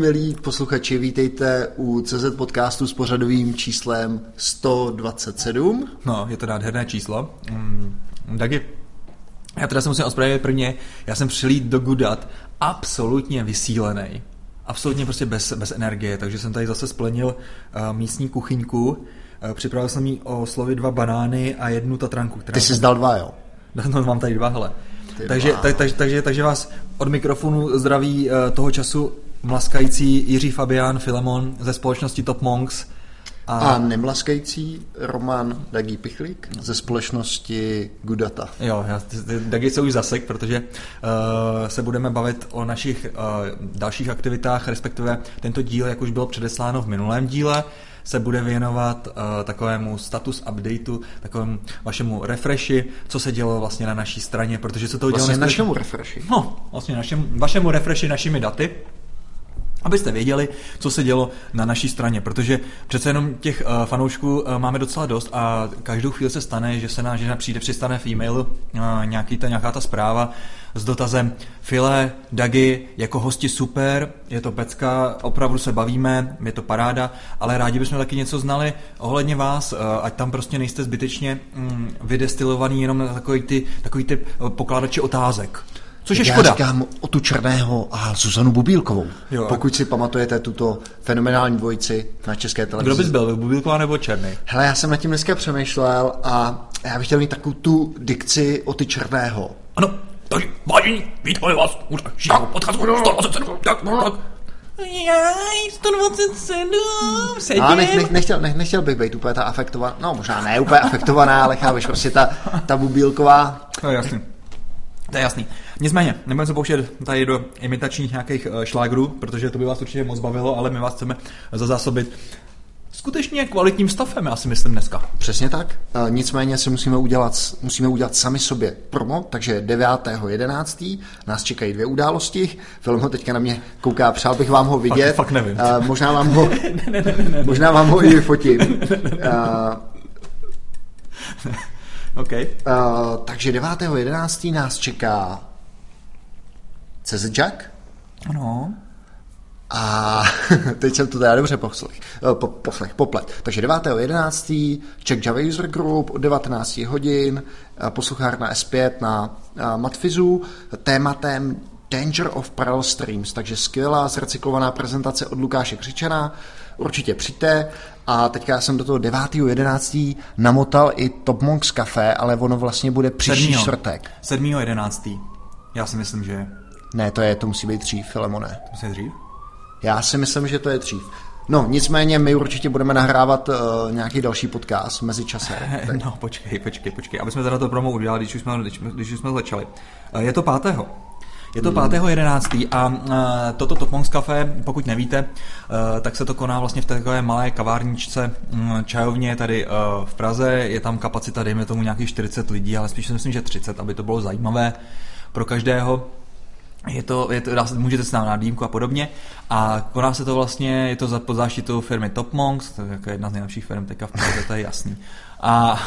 Milí posluchači, vítejte u CZ podcastu s pořadovým číslem 127. No, je to nádherné číslo. Mm, taky já teda se musím ospravedlnit prvně, já jsem přilít do Gudat absolutně vysílený. Absolutně prostě bez, bez energie, takže jsem tady zase splenil uh, místní kuchyňku. Uh, připravil jsem jí o slovy dva banány a jednu tatranku. Která Ty jsi zdal dva, jo? No, mám tady dva, hele. Takže, tak, tak, takže, takže vás od mikrofonu zdraví uh, toho času mlaskající Jiří Fabián Filemon ze společnosti Top Monks. A, a nemlaskající Roman Dagý Pichlík ze společnosti Gudata. Jo, já, Dagý se už zasek, protože uh, se budeme bavit o našich uh, dalších aktivitách, respektive tento díl, jak už bylo předesláno v minulém díle, se bude věnovat uh, takovému status updateu, takovému vašemu refreshi, co se dělo vlastně na naší straně, protože se to vlastně dělo... Vlastně našemu refreshi. No, vlastně našemu, vašemu refreshi našimi daty, abyste věděli, co se dělo na naší straně, protože přece jenom těch uh, fanoušků uh, máme docela dost a každou chvíli se stane, že se nám, že přijde, přistane v e-mailu uh, nějaký ta, nějaká ta zpráva s dotazem File, Dagi, jako hosti super, je to pecka, opravdu se bavíme, je to paráda, ale rádi bychom taky něco znali ohledně vás, uh, ať tam prostě nejste zbytečně um, vydestilovaný jenom na takový ty, takový ty pokládači otázek. Což je škoda. Já říkám o tu Černého a Zuzanu Bubílkovou. Jo. Pokud si pamatujete tuto fenomenální dvojici na české televizi. Kdo bys byl, Bubílková nebo Černý? Hele, já jsem nad tím dneska přemýšlel a já bych chtěl mít takovou tu dikci o ty Černého. Ano, tak vážení, vítali vás u dalšího podcastu 127, tak, tak. Jaj, 127, sedět. A nech, nech, nechtěl, nech, nechtěl bych být úplně ta afektovaná, no možná ne úplně afektovaná, ale chápeš, prostě ta, ta Bubílková. To je jasný. To je jasný. Nicméně, nebudeme se pouštět tady do imitačních nějakých uh, šlágrů, protože to by vás určitě moc bavilo, ale my vás chceme zazásobit skutečně kvalitním stavem, já si myslím dneska. Přesně tak. E, nicméně si musíme udělat, musíme udělat sami sobě promo, takže 9.11. nás čekají dvě události. Film ho teďka na mě kouká, přál bych vám ho vidět. Fakt, fakt nevím. E, možná vám ho, ne, ne, ne, ne, možná vám ho i vyfotím. E, Okay. Uh, takže 9.11. nás čeká CZ Jack. Ano. A teď jsem to teda dobře poslech, po, poslech, poplet. Takže 9.11. Czech Java User Group od 19 hodin, posluchárna S5 na Matfizu, tématem Danger of Parallel Streams, takže skvělá zrecyklovaná prezentace od Lukáše Křičana, určitě přijďte. A teďka jsem do toho 9.11. namotal i Top Monks Café, ale ono vlastně bude příští čtvrtek. 7.11. Já si myslím, že... Ne, to je, to musí být dřív, Filemone. To musí být dřív? Já si myslím, že to je dřív. No, nicméně my určitě budeme nahrávat uh, nějaký další podcast mezi časem. No, počkej, počkej, počkej. Aby jsme teda to promo udělali, když už jsme, když, když už jsme začali. Uh, je to pátého. Je to 5.11. a uh, toto Top Monks Café, pokud nevíte, uh, tak se to koná vlastně v takové malé kavárničce um, čajovně tady uh, v Praze. Je tam kapacita, dejme tomu nějakých 40 lidí, ale spíš si myslím, že 30, aby to bylo zajímavé pro každého. Je to, je to, můžete se na dýmku a podobně. A koná se to vlastně, je to za, pod záštitou firmy Top Monks, to je jako jedna z nejlepších firm teďka v Praze, to je jasný. A,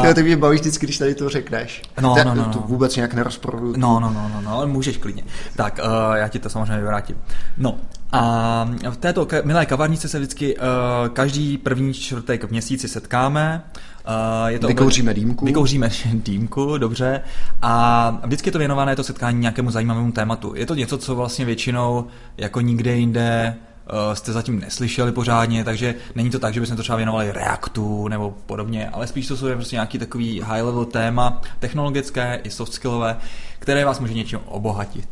a ty mě bavíš vždycky, když tady to řekneš. No, no, no, no. To vůbec nějak nerozporuju. No, no, no, no, no, ale můžeš klidně. Tak, uh, já ti to samozřejmě vrátím. No, a v této milé kavárnice se vždycky uh, každý první čtvrtek v měsíci setkáme. Uh, je to vykouříme dýmku. Vykouříme dýmku, dobře. A vždycky je to věnované to setkání nějakému zajímavému tématu. Je to něco, co vlastně většinou jako nikde jinde uh, jste zatím neslyšeli pořádně, takže není to tak, že bychom to třeba věnovali reaktu nebo podobně, ale spíš to jsou prostě nějaký takový high level téma, technologické i soft skillové, které vás může něčím obohatit.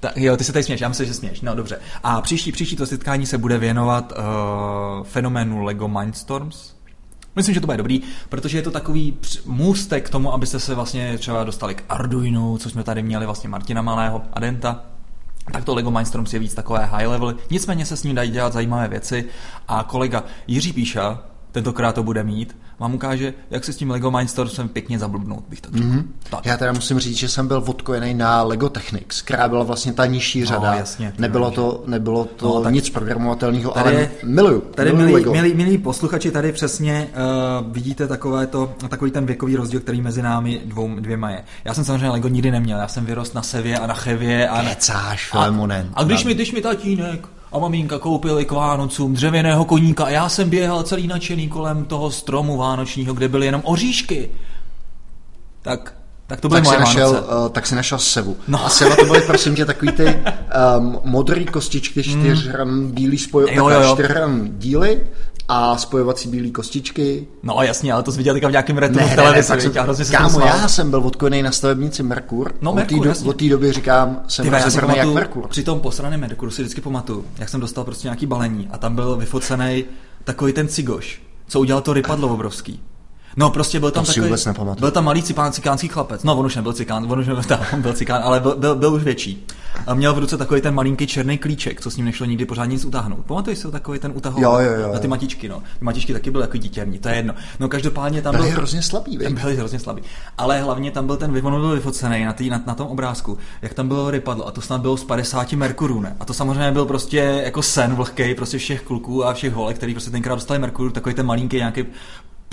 Tak, jo, ty se tady směš, já myslím, že směš. No dobře. A příští, příští to setkání se bude věnovat uh, fenoménu LEGO Mindstorms. Myslím, že to bude dobrý, protože je to takový můstek k tomu, abyste se vlastně třeba dostali k Arduino, co jsme tady měli vlastně Martina Malého, Adenta, tak to LEGO Mindstorms je víc takové high level, nicméně se s ním dají dělat zajímavé věci. A kolega Jiří Píša, tentokrát to bude mít, vám ukáže, jak se s tím Lego Mindstormem pěkně zablbnout, bych tak řekl. Mhm. Mm-hmm. Tak. Já teda musím říct, že jsem byl odkojený na Lego Technics, která byla vlastně ta nižší řada. jasně, ty nebylo, to, nebylo to No, nic programovatelného, tady ale je- miluju. Tady, miluju milí, Lego. milí, milí posluchači, tady přesně uh, vidíte takové to, takový ten věkový rozdíl, který mezi námi dvou, dvěma je. Já jsem samozřejmě Lego nikdy neměl, já jsem vyrost na Sevě a na Chevě a na, Kecáš, a, a když mi, když mi tatínek a maminka koupili k Vánocům dřevěného koníka a já jsem běhal celý nadšený kolem toho stromu vánočního, kde byly jenom oříšky, tak, tak to byly tak moje našel, uh, tak si našel sevu. No. A seva to byly, prosím tě, takový ty um, modrý kostičky, čtyřhran bílý spoj. Jo, jo, jo. čtyřhran díly a spojovací bílé kostičky. No jasně, ale to jsi viděl teďka v nějakém retru Ne, v ne, ne, televizi, jsem, hrozně kámo, já jsem byl odkojený na stavebnici Merkur. No, od té Merkur, do, od té doby říkám, jsem Ty, vole, já si rozebraný jak pamatuju, Merkur. při tom posraném Merkuru si vždycky pamatuju, jak jsem dostal prostě nějaký balení a tam byl vyfocený takový ten cigoš, co udělal to rypadlo obrovský. No prostě byl tam To si takový, vůbec byl tam malý cipán, cikánský chlapec, no on už nebyl cikán, on už nebyl, tam, on byl cikán, ale byl, byl, byl, už větší. A měl v ruce takový ten malinký černý klíček, co s ním nešlo nikdy pořádně nic utáhnout. Pamatuješ si takový ten utahoval Jo, jo, jo, na ty matičky, no. Ty matičky taky byly jako dítěrní, to je jedno. No každopádně tam Byly byl, hrozně slabý, viď? byli hrozně slabý. Ale hlavně tam byl ten on byl vyfocený na, tý, na, na, tom obrázku, jak tam bylo rypadlo a to snad bylo z 50 merkurů, ne? A to samozřejmě byl prostě jako sen vlhkej prostě všech kluků a všech holek, který prostě tenkrát dostali merkuru, takový ten malinký nějaký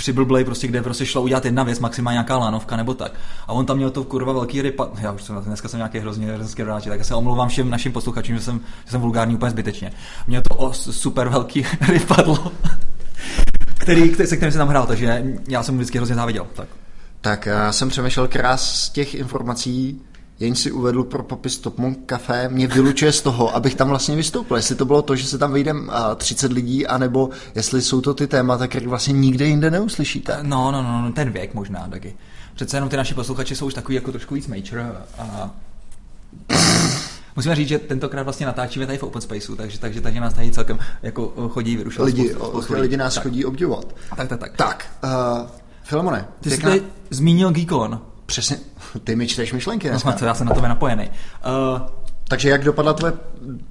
přiblblej, prostě, kde prostě šlo udělat jedna věc, maximálně nějaká lánovka nebo tak. A on tam měl to kurva velký rypa. Já už jsem dneska jsem nějaký hrozně hrozně rád, tak já se omlouvám všem našim posluchačům, že jsem, že jsem vulgární úplně zbytečně. Měl to o, super velký rypadlo, který, který, se kterým jsem tam hrál, takže já jsem mu vždycky hrozně záviděl. Tak. Tak já jsem přemýšlel, která z těch informací, jen si uvedl pro popis Topmon Café, mě vylučuje z toho, abych tam vlastně vystoupil. Jestli to bylo to, že se tam vejde a, 30 lidí, anebo jestli jsou to ty témata, které vlastně nikde jinde neuslyšíte. No, no, no, no, ten věk možná taky. Přece jenom ty naši posluchači jsou už takový jako trošku víc major a Musíme říct, že tentokrát vlastně natáčíme tady v Open Spaceu, takže, takže, takže nás tady celkem jako eh, chodí vyrušovat. Lidi, spoustu- spoustu lidi nás tak, chodí obdivovat. Tak, tak, tak. Tak, uh, Filemone, Ty jsi pěkná- tady zmínil Geekon. Přesně, ty mi čteš myšlenky dneska. No, co já jsem na tebe napojený. Uh, Takže jak dopadla tvoje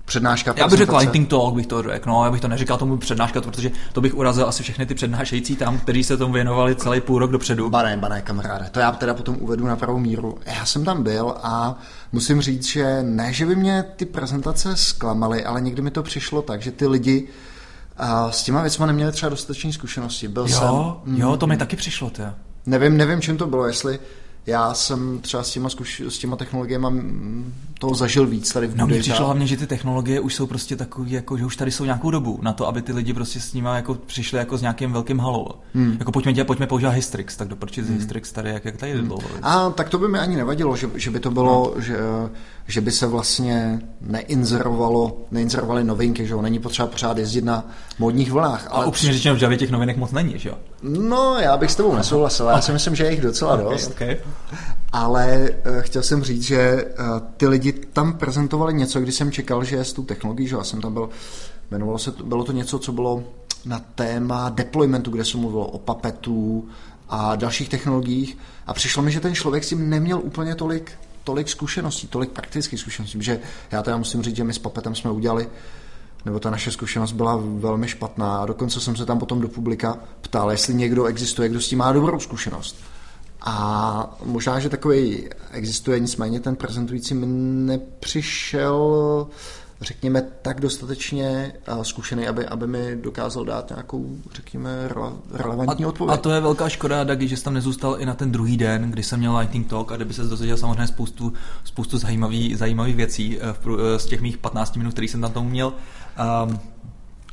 přednáška? já bych řekl? Lightning Talk, bych to řekl, no, já bych to neříkal tomu přednáška, protože to bych urazil asi všechny ty přednášející tam, kteří se tomu věnovali celý půl rok dopředu. Bané, bané, kamaráde. To já teda potom uvedu na pravou míru. Já jsem tam byl a musím říct, že ne, že by mě ty prezentace zklamaly, ale někdy mi to přišlo tak, že ty lidi a s těma věcma neměli třeba dostatečné zkušenosti. Byl jsem, Jo, jo, to mi taky přišlo, ty. nevím, nevím, čím to bylo, jestli já jsem třeba s těma, zkuš, s těma technologiemi mm, toho zažil víc tady v No mně přišlo hlavně, že ty technologie už jsou prostě takový, jako, že už tady jsou nějakou dobu na to, aby ty lidi prostě s nimi jako přišli jako s nějakým velkým halou. Hmm. Jako pojďme, dělat, pojďme používat Hystrix, tak doprčit hmm. z Hystrix tady, jak, jak tady hmm. dlouho. A tak to by mi ani nevadilo, že, že by to bylo, no. že, že by se vlastně neinzerovalo, neinzerovaly novinky, že jo, není potřeba pořád jezdit na modních vlnách. Ale upřímně řečeno, v Javě těch novinek moc není, že jo? No, já bych s tebou nesouhlasil, já si myslím, že je jich docela dost. Okay. Ale uh, chtěl jsem říct, že uh, ty lidi tam prezentovali něco, když jsem čekal, že s tou technologií, že já jsem tam byl, jmenovalo se, to, bylo to něco, co bylo na téma deploymentu, kde se mluvilo o papetu a dalších technologiích a přišlo mi, že ten člověk s tím neměl úplně tolik, tolik zkušeností, tolik praktických zkušeností, že já teda musím říct, že my s papetem jsme udělali nebo ta naše zkušenost byla velmi špatná dokonce jsem se tam potom do publika ptal, jestli někdo existuje, kdo s tím má dobrou zkušenost. A možná, že takový existuje, nicméně ten prezentující mi nepřišel, řekněme, tak dostatečně eh, zkušený, aby, aby mi dokázal dát nějakou, řekněme, rele, relevantní a, odpověď. A to je velká škoda, Dagi, že jsi tam nezůstal i na ten druhý den, kdy jsem měl Lightning Talk a kde by se dozvěděl samozřejmě spoustu, spoustu zajímavých zajímavý věcí eh, eh, z těch mých 15 minut, který jsem tam tomu měl. Um,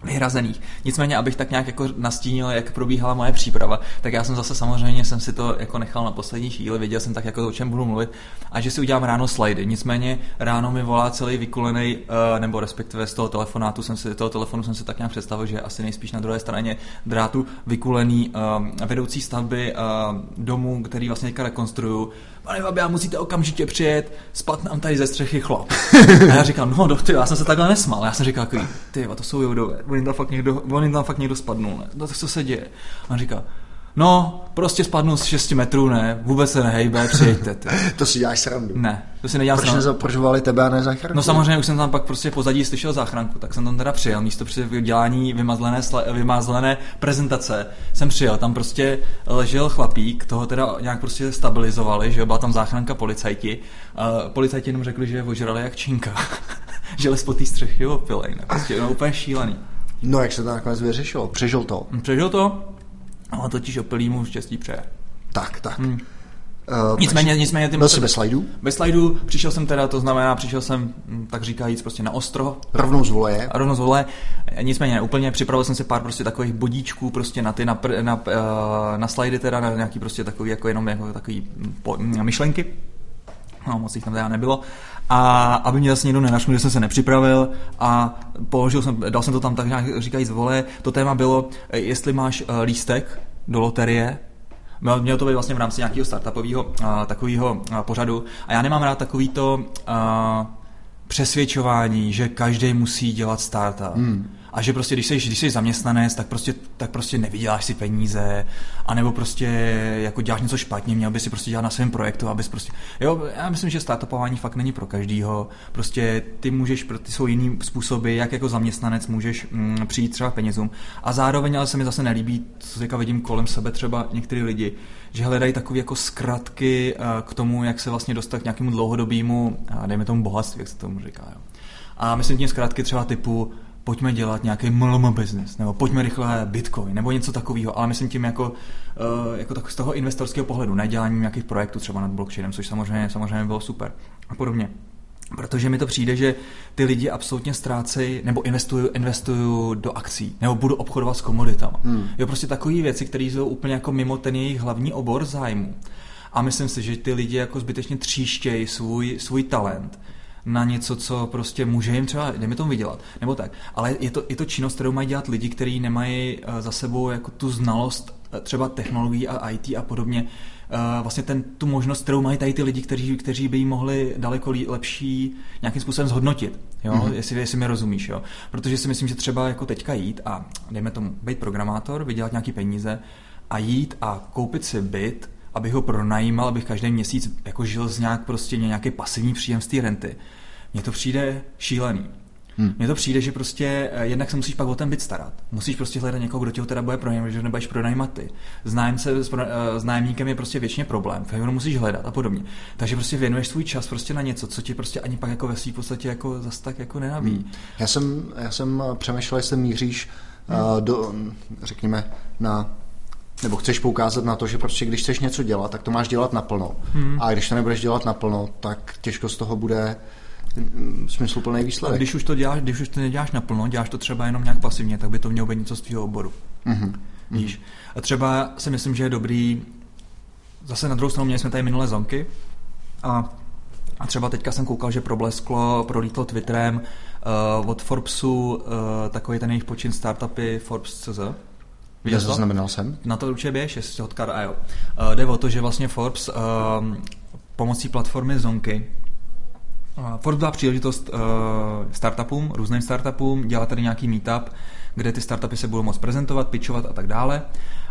vyhrazených. Nicméně, abych tak nějak jako nastínil, jak probíhala moje příprava, tak já jsem zase samozřejmě jsem si to jako nechal na poslední chvíli, věděl jsem tak jako o čem budu mluvit a že si udělám ráno slajdy. Nicméně ráno mi volá celý vykulený, uh, nebo respektive z toho telefonátu jsem si, toho telefonu jsem si tak nějak představil, že asi nejspíš na druhé straně drátu vykulený um, vedoucí stavby uh, domu, který vlastně teďka rekonstruju. Pane Fabia, musíte okamžitě přijet, spat nám tady ze střechy chlap. A já říkám, no do, ty, já jsem se takhle nesmal. Já jsem říkal, ty, to jsou joudové, on jim tam fakt někdo, on jim tam fakt někdo spadnul, ne? No, tak co se děje? A on říká, No, prostě spadnu z 6 metrů, ne, vůbec se nehejbe, přijďte. Ty. to si děláš srandu. Ne, to si nedělám Proč nezaporžovali tebe a ne záchranku? No samozřejmě už jsem tam pak prostě pozadí slyšel záchranku, tak jsem tam teda přijel, místo při dělání vymazlené, vymazlené prezentace jsem přijel, tam prostě ležel chlapík, toho teda nějak prostě stabilizovali, že jo, byla tam záchranka policajti, uh, policajti jenom řekli, že je ožrali jak činka, že les po té střechy opilej, ne, prostě no, úplně šílený. No jak se to nakonec vyřešilo? Přežil to? Přežil to, ale totiž opilý mu štěstí přeje. Tak, tak. Hmm. Uh, nicméně, nicméně ty byl jsi bez slajdů? Bez slajdů přišel jsem teda, to znamená, přišel jsem, hm, tak říkajíc, prostě na ostro. Rovnou z voleje. A rovnou z voleje. Nicméně úplně připravil jsem si pár prostě takových bodíčků prostě na ty, na, na, na, eh, na slajdy teda, na nějaký prostě takový, jako jenom jako takový po, myšlenky. No, moc jich tam teda nebylo. A aby mě zase někdo nenašel, že jsem se nepřipravil a položil jsem, dal jsem to tam tak nějak říkají z vole. To téma bylo, eh, jestli máš lístek do loterie, Mělo to být vlastně v rámci nějakého startupového uh, takového uh, pořadu a já nemám rád takovýto uh, přesvědčování, že každý musí dělat startup. Hmm a že prostě, když jsi, když jsi zaměstnanec, tak prostě, tak prostě nevyděláš si peníze, anebo prostě jako děláš něco špatně, měl by si prostě dělat na svém projektu, abys prostě, jo, já myslím, že startupování fakt není pro každýho, prostě ty můžeš, ty jsou jiný způsoby, jak jako zaměstnanec můžeš mm, přijít třeba penězům a zároveň ale se mi zase nelíbí, co teďka vidím kolem sebe třeba některý lidi, že hledají takové jako zkratky uh, k tomu, jak se vlastně dostat k nějakému dlouhodobému, uh, dejme tomu bohatství, jak se tomu říká, jo. A myslím tím zkrátky třeba typu pojďme dělat nějaký MLM business, nebo pojďme rychle Bitcoin, nebo něco takového, ale myslím tím jako, uh, jako tak z toho investorského pohledu, ne děláním nějakých projektů třeba nad blockchainem, což samozřejmě, samozřejmě bylo super a podobně. Protože mi to přijde, že ty lidi absolutně ztrácejí, nebo investují, investují do akcí, nebo budu obchodovat s komoditama. Hmm. Jo, prostě takové věci, které jsou úplně jako mimo ten jejich hlavní obor zájmu. A myslím si, že ty lidi jako zbytečně tříštějí svůj, svůj talent na něco, co prostě může jim třeba, jdeme tomu vydělat, nebo tak. Ale je to, je to činnost, kterou mají dělat lidi, kteří nemají eh, za sebou jako tu znalost eh, třeba technologií a IT a podobně, Uh, vlastně ten, tu možnost, kterou mají tady ty lidi, kteří, kteří by jí mohli daleko lepší nějakým způsobem zhodnotit, jo? Mm-hmm. Jestli, jestli mi rozumíš. Jo? Protože si myslím, že třeba jako teďka jít a dejme tomu být programátor, vydělat nějaký peníze a jít a koupit si byt, abych ho pronajímal, abych každý měsíc jako žil z nějak prostě nějaký pasivní příjem z té renty mně to přijde šílený. Hmm. Mně to přijde, že prostě eh, jednak se musíš pak o ten byt starat. Musíš prostě hledat někoho, kdo tě ho teda bude pronajímat, že nebudeš pronajímat ty. Znájemce s, uh, s nájemníkem je prostě většině problém, ho musíš hledat a podobně. Takže prostě věnuješ svůj čas prostě na něco, co ti prostě ani pak jako ve svým podstatě jako zas tak jako nenaví. Hmm. Já jsem, já jsem eh, přemýšlel, jestli míříš hmm. uh, do, řekněme, na nebo chceš poukázat na to, že prostě když chceš něco dělat, tak to máš dělat naplno. Hmm. A když to nebudeš dělat naplno, tak těžko z toho bude smysluplný výsledek. A když už to děláš, když už to neděláš naplno, děláš to třeba jenom nějak pasivně, tak by to mělo být něco z tvého oboru. Mm-hmm. Víš? A třeba si myslím, že je dobrý, zase na druhou stranu měli jsme tady minulé zonky a, a třeba teďka jsem koukal, že problesklo, prolítlo Twitterem uh, od Forbesu uh, takový ten jejich počin startupy Forbes.cz. To? Zaznamenal jsem. Na to určitě běž, jestli odkar a jo. Uh, jde o to, že vlastně Forbes uh, pomocí platformy Zonky Ford dá příležitost uh, startupům, různým startupům, dělat tady nějaký meetup, kde ty startupy se budou moct prezentovat, pitchovat a tak dále.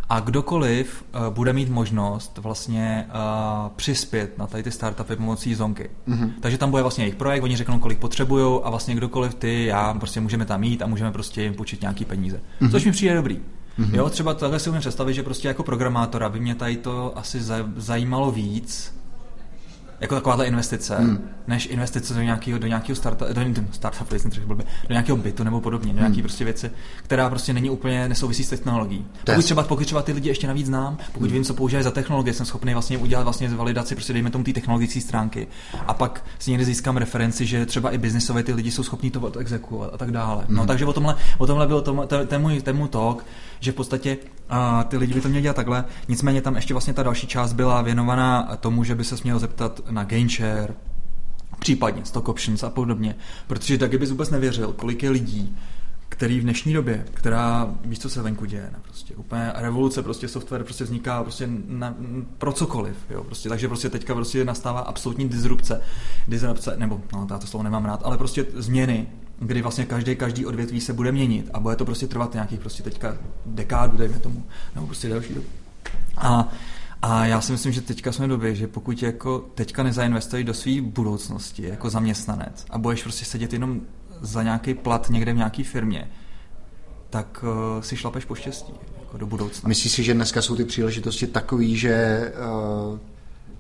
A kdokoliv uh, bude mít možnost vlastně uh, přispět na tady ty startupy pomocí zonky. Mm-hmm. Takže tam bude vlastně jejich projekt, oni řeknou, kolik potřebují a vlastně kdokoliv ty, já prostě můžeme tam mít a můžeme prostě jim půjčit nějaký peníze. Mm-hmm. Což mi přijde dobrý. Mm-hmm. Jo, třeba takhle si umím představit, že prostě jako programátora by mě tady to asi zajímalo víc, jako takováhle investice, hmm. než investice do nějakého, do nějakého starta, do, startup, do nějakého bytu nebo podobně, do nějaké hmm. prostě věci, která prostě není úplně nesouvisí s technologií. Pokud třeba, pokud třeba ty lidi ještě navíc znám, pokud hmm. vím, co používají za technologie, jsem schopný vlastně udělat vlastně validaci, prostě dejme tomu ty technologické stránky. A pak si někdy získám referenci, že třeba i biznisové ty lidi jsou schopní to exekuovat a tak dále. No, hmm. No, takže o tomhle, o tomhle byl tom, ten, ten, můj, ten můj talk, že v podstatě a ty lidi by to měli dělat takhle. Nicméně tam ještě vlastně ta další část byla věnovaná tomu, že by se měl zeptat na Gainshare, případně stock options a podobně. Protože taky bys vůbec nevěřil, kolik je lidí, který v dnešní době, která víš, co se venku děje, ne, prostě úplně revoluce, prostě software prostě vzniká prostě na, pro cokoliv, jo, prostě, takže prostě teďka prostě nastává absolutní disrupce, disrupce, nebo, no, já to slovo nemám rád, ale prostě změny, kdy vlastně každý, každý odvětví se bude měnit a bude to prostě trvat nějakých prostě teďka dekádu, dejme tomu, nebo prostě další dobu. A a já si myslím, že teďka jsme v době, že pokud jako teďka nezainvestují do své budoucnosti jako zaměstnanec a budeš prostě sedět jenom za nějaký plat někde v nějaké firmě, tak uh, si šlapeš po štěstí jako do budoucna. Myslíš si, že dneska jsou ty příležitosti takový, že uh,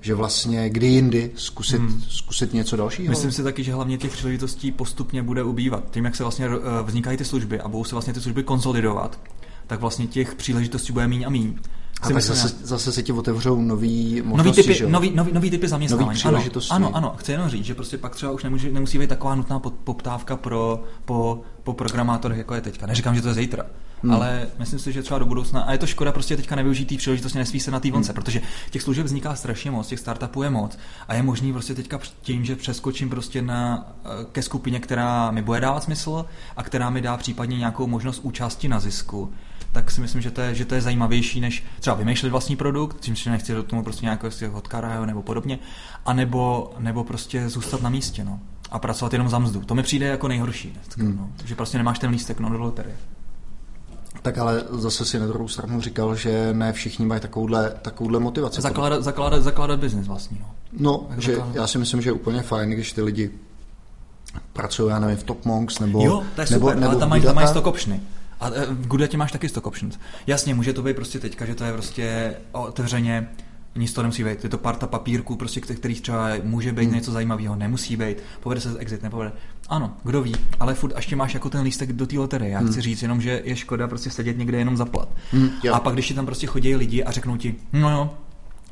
že vlastně kdy jindy zkusit, hmm. zkusit něco dalšího? Myslím si taky, že hlavně těch příležitostí postupně bude ubývat. Tím, jak se vlastně uh, vznikají ty služby a budou se vlastně ty služby konsolidovat, tak vlastně těch příležitostí bude míň a míň. A tak zase, zase se ti otevřou nový nový typy, že? nový, nový, nový typy zaměstnávání. Nový ano, ano, ano, chci jenom říct, že prostě pak třeba už nemůže, nemusí být taková nutná poptávka pro, po, po programátorech, jako je teďka. Neříkám, že to je zítra, hmm. ale myslím si, že třeba do budoucna, a je to škoda prostě teďka nevyužít té příležitosti, nesví se na té vonce, hmm. protože těch služeb vzniká strašně moc, těch startupů je moc a je možný prostě teďka tím, že přeskočím prostě na, eh, ke skupině, která mi bude dávat smysl a která mi dá případně nějakou možnost účasti na zisku, tak si myslím, že to je, že to je zajímavější, než třeba vymýšlet vlastní produkt, tím si nechci do tomu prostě nějakého odkarajo nebo podobně, anebo, nebo prostě zůstat na místě, no. A pracovat jenom za mzdu. To mi přijde jako nejhorší, hmm. no. že prostě nemáš ten lístek no, do loterie. Tak ale zase si na druhou stranu říkal, že ne všichni mají takovouhle, takovouhle motivaci. Zakládat, zakládat, zakládat biznis vlastně. No, no že zakládat. já si myslím, že je úplně fajn, když ty lidi pracují, já nevím, v Top Monks nebo... Jo, to je nebo, super, nebo ale tam mají, tam mají stock optiony. A e, v Goodletě máš taky stock options. Jasně, může to být prostě teďka, že to je prostě otevřeně nic to nemusí být. Je to parta papírků, prostě, kterých třeba může být hmm. něco zajímavého, nemusí být. Povede se exit, nepovede. Ano, kdo ví, ale furt ještě máš jako ten lístek do té loterie. Já hmm. chci říct jenom, že je škoda prostě sedět někde jenom za plat. Hmm, a pak, když ti tam prostě chodí lidi a řeknou ti, no jo,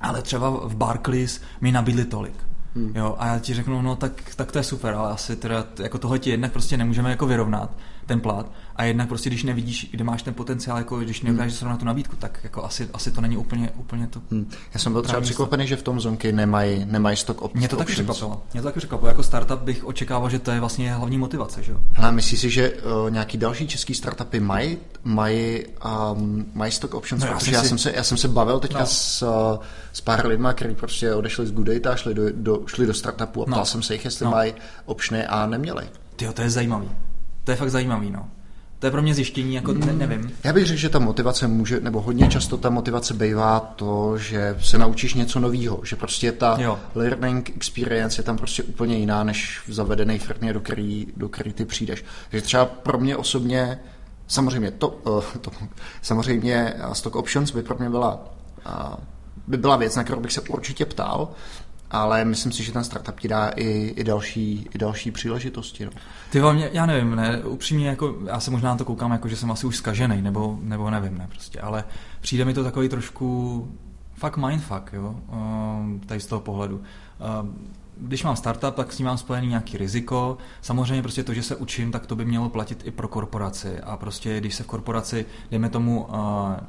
ale třeba v Barclays mi nabídli tolik. Hmm. Jo, a já ti řeknu, no tak, tak to je super, ale asi teda jako tohle ti jednak prostě nemůžeme jako vyrovnat ten plat. A jednak prostě, když nevidíš, kde máš ten potenciál, jako když nedokážeš hmm. na tu nabídku, tak jako asi, asi to není úplně, úplně to. Hmm. Já jsem byl třeba překvapený, že v tom zonky nemají, nemají stock options. Mě to taky překvapilo. Mě to taky překvapilo. Jako startup bych očekával, že to je vlastně hlavní motivace, že jo? Hele, myslíš si, že uh, nějaký další český startupy mají, mají, um, mají stock options? No, Protože já, si... jsem se, já jsem se bavil teďka no. s, uh, s pár lidma, kteří prostě odešli z Goodata a šli do, do, šli do startupu a no. ptal jsem se jich, jestli no. mají optiony a neměli. Ty to je zajímavý. To je fakt zajímavý, no. To je pro mě zjištění, jako ne, nevím. Já bych řekl, že ta motivace může, nebo hodně často ta motivace bývá to, že se naučíš něco nového, že prostě ta jo. learning experience je tam prostě úplně jiná, než v zavedené firmě, do který, do který ty přijdeš. Takže třeba pro mě osobně, samozřejmě to, uh, to samozřejmě stock options by pro mě byla uh, by byla věc, na kterou bych se určitě ptal, ale myslím si, že ten startup ti dá i, i, další, i další příležitosti. No. Ty mě, já nevím, ne, upřímně, jako, já se možná na to koukám, jako, že jsem asi už zkažený, nebo, nebo nevím, ne, prostě, ale přijde mi to takový trošku fakt mindfuck, jo, um, tady z toho pohledu. Um, když mám startup, tak s ním mám spojený nějaký riziko. Samozřejmě prostě to, že se učím, tak to by mělo platit i pro korporaci. A prostě když se v korporaci, dejme tomu, uh,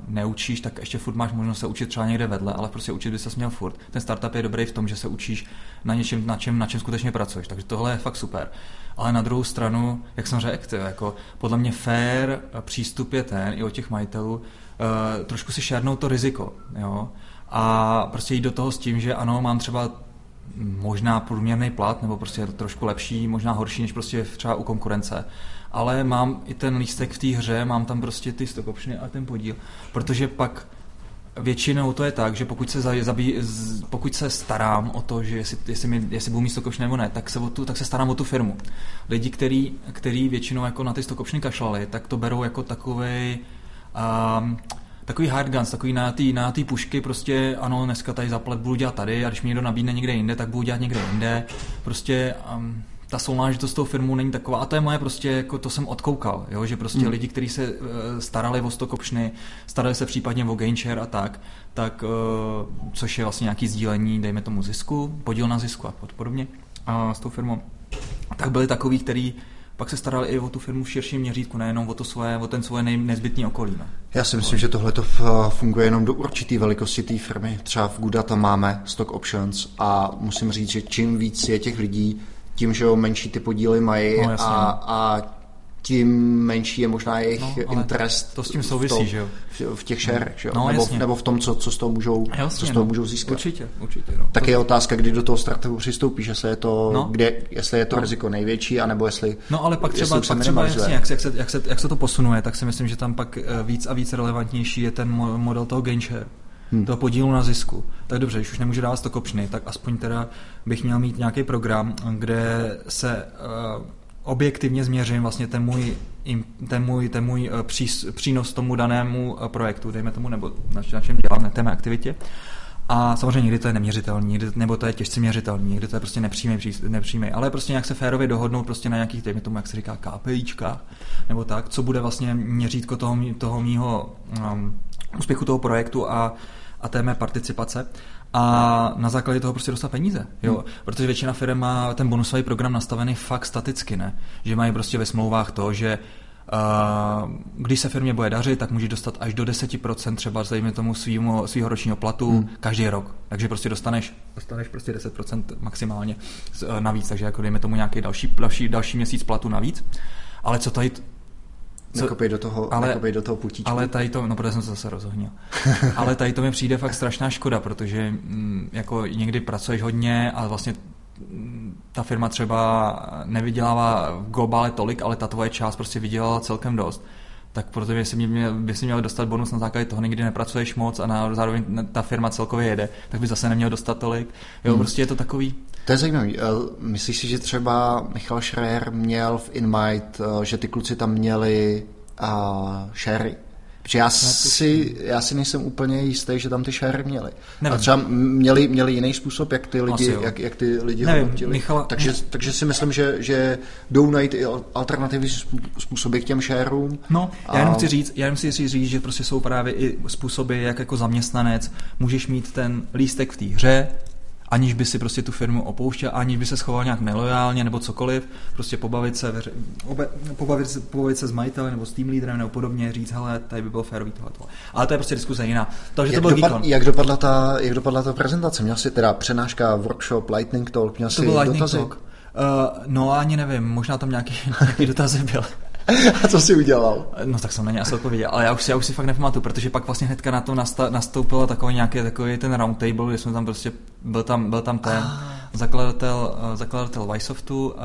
neučíš, tak ještě furt máš možnost se učit třeba někde vedle, ale prostě učit by se měl furt. Ten startup je dobrý v tom, že se učíš na něčem, na čem, na čem skutečně pracuješ. Takže tohle je fakt super. Ale na druhou stranu, jak jsem řekl, jako podle mě fair přístup je ten i od těch majitelů, uh, trošku si šernout to riziko. Jo? A prostě jít do toho s tím, že ano, mám třeba možná průměrný plat, nebo prostě trošku lepší, možná horší, než prostě třeba u konkurence. Ale mám i ten lístek v té hře, mám tam prostě ty stock optiony a ten podíl. Protože pak většinou to je tak, že pokud se, zabí, pokud se starám o to, že jestli, jestli, mi, jestli budu mít stock option nebo ne, tak se, o tu, tak se starám o tu firmu. Lidi, který, který většinou jako na ty stock optiony kašlali, tak to berou jako takový um, takový hard guns, takový na ty na tý pušky, prostě ano, dneska tady zaplet budu dělat tady a když mi někdo nabídne někde jinde, tak budu dělat někde jinde. Prostě um, ta sounáležitost toho firmu není taková a to je moje prostě, jako to jsem odkoukal, jo? že prostě hmm. lidi, kteří se uh, starali o stokopšny, starali se případně o gainshare a tak, tak uh, což je vlastně nějaký sdílení, dejme tomu zisku, podíl na zisku a podobně a s tou firmou, tak byli takový, který pak se starali i o tu firmu v širším měřítku, nejenom o, to svoje, o ten svoje nezbytný okolí. No. Já si myslím, že tohle to funguje jenom do určité velikosti té firmy. Třeba v Gudata máme stock options a musím říct, že čím víc je těch lidí, tím, že jo, menší ty podíly mají no, a, a tím menší je možná jejich no, interest to s tím souvisí, v, tom, že jo? V, v těch sharech, že jo? No, nebo, nebo v tom, co, co z toho můžou, jasně, co z toho no. můžou získat. Určitě, určitě. No. Tak je otázka, kdy do toho startupu přistoupíš, jestli je to, no. kde, jestli je to no. riziko největší, anebo jestli No ale pak třeba, pak třeba jasně, jak, se, jak, se, jak, se, jak se to posunuje, tak si myslím, že tam pak eh, víc a víc relevantnější je ten model toho gain share. hmm. toho podílu na zisku. Tak dobře, když už nemůžu dávat stokopšny, tak aspoň teda bych měl mít nějaký program, kde se uh, objektivně změřím vlastně ten můj, ten můj, ten můj uh, přínos tomu danému uh, projektu, dejme tomu, nebo na, na čem dělám, na té aktivitě. A samozřejmě někdy to je neměřitelný, někdy, nebo to je těžce měřitelný, někdy to je prostě nepřímý, nepřímý, ale prostě nějak se férově dohodnout prostě na nějakých, dejme tomu, jak se říká, KPIčkách, nebo tak, co bude vlastně měřítko toho, toho mýho um, úspěchu toho projektu a, a té mé participace a na základě toho prostě dostat peníze. Jo? Hmm. Protože většina firm má ten bonusový program nastavený fakt staticky, ne? Že mají prostě ve smlouvách to, že Uh, když se firmě bude dařit, tak může dostat až do 10% třeba, dejme tomu svýmu, svýho ročního platu hmm. každý rok. Takže prostě dostaneš, dostaneš prostě 10% maximálně uh, navíc, takže jako dejme tomu nějaký další, další, další měsíc platu navíc. Ale co tady co, nekopej do toho, ale, nekopej do toho putíčku. Ale tady to, no protože jsem se zase rozohnil. ale tady to mi přijde fakt strašná škoda, protože m, mm, jako někdy pracuješ hodně a vlastně mm, ta firma třeba nevydělává v globále tolik, ale ta tvoje část prostě vydělala celkem dost tak proto by si, měl, by si měl dostat bonus na základě toho, nikdy nepracuješ moc a na, zároveň ta firma celkově jede, tak by zase neměl dostat tolik. Jo, hmm. prostě je to takový... To je zajímavý. Eh, myslíš si, že třeba Michal Schreier měl v InMight, eh, že ty kluci tam měli uh, sherry? Protože já si, já si nejsem úplně jistý, že tam ty share měli. Nevím. A třeba měli, měli jiný způsob, jak ty lidi, jak, jak ty lidi Nevím, hodnotili. Michala... Takže, takže si myslím, že, že jdou najít i alternativní způsoby k těm shareům. No, já jenom chci říct, já jenom chci říct, že prostě jsou právě i způsoby, jak jako zaměstnanec můžeš mít ten lístek v té hře, aniž by si prostě tu firmu opouštěl, aniž by se schoval nějak nelojálně nebo cokoliv, prostě pobavit se, veře, obe, pobavit, se, pobavit se s majitelem nebo s tým lídrem nebo podobně, říct, hele, tady by bylo férový tohle. Ale to je prostě diskuze jiná. Takže jak, to byl dopad, jak, dopadla ta, jak dopadla ta prezentace? Měl jsi teda přenáška, workshop, lightning talk, měl to jsi byl dotazy? Talk. Uh, no ani nevím, možná tam nějaký, nějaký dotazy byl. A co jsi udělal? No tak jsem na ně asi odpověděl, ale já už si, já už si fakt nepamatuju, protože pak vlastně hnedka na to nasta, nastoupilo takový nějaký takový ten roundtable, kde jsme tam prostě, byl tam, byl tam ten ah. zakladatel, eh, zakladatel Vysoftu, uh,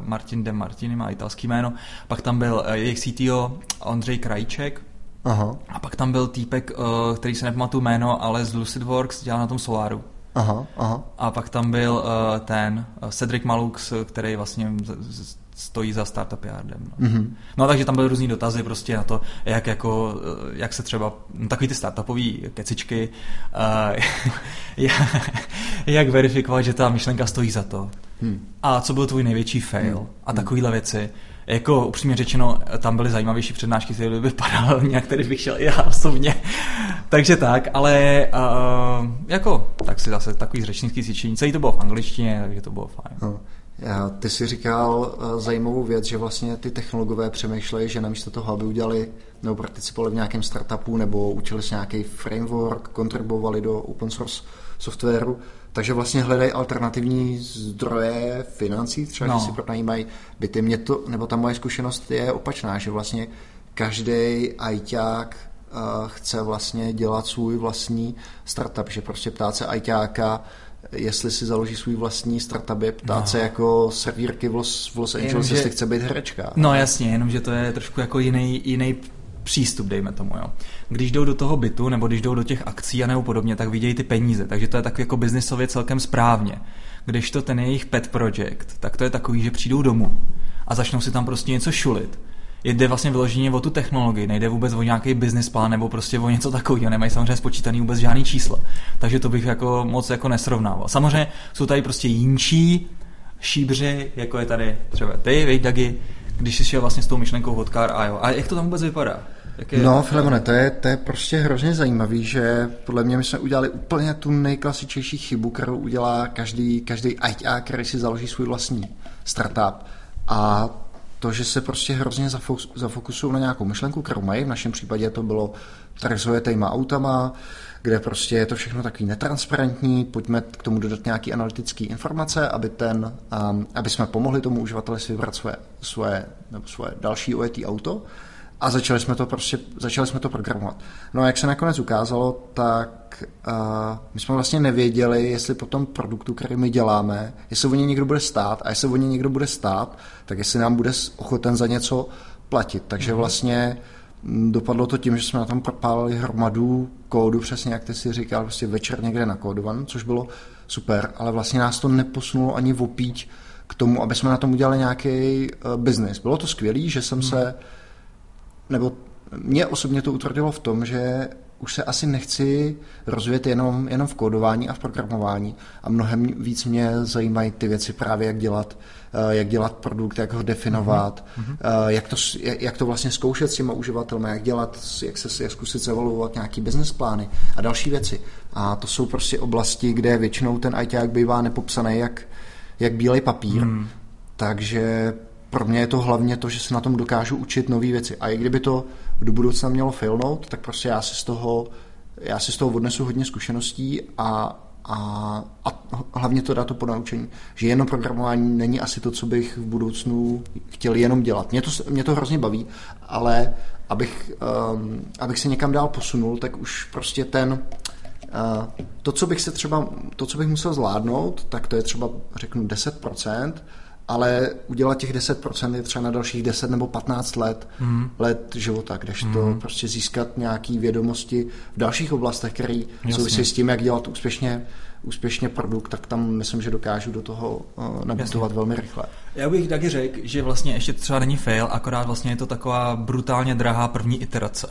Martin De Martini, má italský jméno, pak tam byl uh, jejich CTO Ondřej Krajček, Aha. a pak tam byl týpek, který se nepamatuju jméno, ale z LucidWorks dělal na tom Solaru. Aha, aha. A pak tam byl ten Cedric Malux, který vlastně z, z, stojí za startup yardem. No. Mm-hmm. no takže tam byly různý dotazy prostě na to, jak, jako, eh, jak se třeba, no, takový ty startupový kecičky, uh, jak verifikovat, že ta myšlenka stojí za to. Hmm. A co byl tvůj největší fail hmm. a takovéhle věci. Jako upřímně řečeno, tam byly zajímavější přednášky, které by paralelně, který bych šel i já osobně. Takže tak, ale uh, jako, tak si zase takový řečnický cvičení. Celý to bylo v angličtině, takže to bylo fajn. No. Ty si říkal eh, zajímavou věc, že vlastně ty technologové přemýšlejí, že namísto toho, aby udělali nebo participovali v nějakém startupu nebo učili se nějaký framework, kontribuovali do open source softwaru, takže vlastně hledají alternativní zdroje financí, třeba no. že si pronajímají byty. Mě to, nebo ta moje zkušenost je opačná, že vlastně každý ajťák uh, chce vlastně dělat svůj vlastní startup, že prostě ptát se ajťáka, jestli si založí svůj vlastní startup, je ptát no. se jako servírky v Los, v Los Angeles, jenom, jestli chce být herečka. No jasně, jenomže to je trošku jako jiný, jiný přístup, dejme tomu. Jo. Když jdou do toho bytu nebo když jdou do těch akcí a nebo podobně, tak vidějí ty peníze, takže to je tak jako biznisově celkem správně. Když to ten jejich pet project, tak to je takový, že přijdou domů a začnou si tam prostě něco šulit jde vlastně vyloženě o tu technologii, nejde vůbec o nějaký business plán nebo prostě o něco takového, nemají samozřejmě spočítaný vůbec žádný čísla. Takže to bych jako moc jako nesrovnával. Samozřejmě jsou tady prostě jinčí šíbři, jako je tady třeba ty, vej, Dagi, když jsi šel vlastně s tou myšlenkou Hotcar a jo. A jak to tam vůbec vypadá? Je... No, Filemone, to je, to je prostě hrozně zajímavý, že podle mě my jsme udělali úplně tu nejklasičnější chybu, kterou udělá každý, každý ITA, který si založí svůj vlastní startup. A to, že se prostě hrozně zafokusují na nějakou myšlenku, kterou mají. V našem případě to bylo tak s autama, kde prostě je to všechno takový netransparentní, pojďme k tomu dodat nějaké analytické informace, aby, ten, um, aby jsme pomohli tomu uživateli si vybrat svoje, svoje, nebo svoje další ojetý auto a začali jsme to prostě, začali jsme to programovat. No a jak se nakonec ukázalo, tak uh, my jsme vlastně nevěděli, jestli po tom produktu, který my děláme, jestli o ně někdo bude stát a jestli o ně někdo bude stát, tak jestli nám bude ochoten za něco platit. Takže mm-hmm. vlastně dopadlo to tím, že jsme na tom propálili hromadu kódu, přesně jak ty si říkal, prostě večer někde nakódovan, což bylo super, ale vlastně nás to neposunulo ani v opíť k tomu, aby jsme na tom udělali nějaký uh, biznis. Bylo to skvělé, že jsem hmm. se, nebo mě osobně to utvrdilo v tom, že už se asi nechci rozvíjet jenom, jenom v kódování a v programování a mnohem víc mě zajímají ty věci právě, jak dělat, eh, jak dělat produkt, jak ho definovat, mm-hmm. jak, to, jak to vlastně zkoušet s těma uživatelmi, jak dělat, jak se jak zkusit zevaluovat nějaký business plány a další věci. A to jsou prostě oblasti, kde většinou ten ITák bývá nepopsaný jak, jak bílej papír, mm. takže pro mě je to hlavně to, že se na tom dokážu učit nové věci. A i kdyby to do budoucna mělo failnout, tak prostě já si z toho, já si z toho odnesu hodně zkušeností a, a, a hlavně to dá to po naučení, že jenom programování není asi to, co bych v budoucnu chtěl jenom dělat. Mě to, mě to hrozně baví, ale abych, um, abych se někam dál posunul, tak už prostě ten, uh, to, co bych se třeba, to, co bych musel zvládnout, tak to je třeba, řeknu, 10%, ale udělat těch 10% je třeba na dalších 10 nebo 15 let, mm. let života, když mm. to prostě získat nějaké vědomosti v dalších oblastech, které souvisí s tím, jak dělat úspěšně úspěšně produkt, tak tam myslím, že dokážu do toho uh, nabitovat velmi rychle. Já bych taky řekl, že vlastně ještě třeba není fail, akorát vlastně je to taková brutálně drahá první iterace.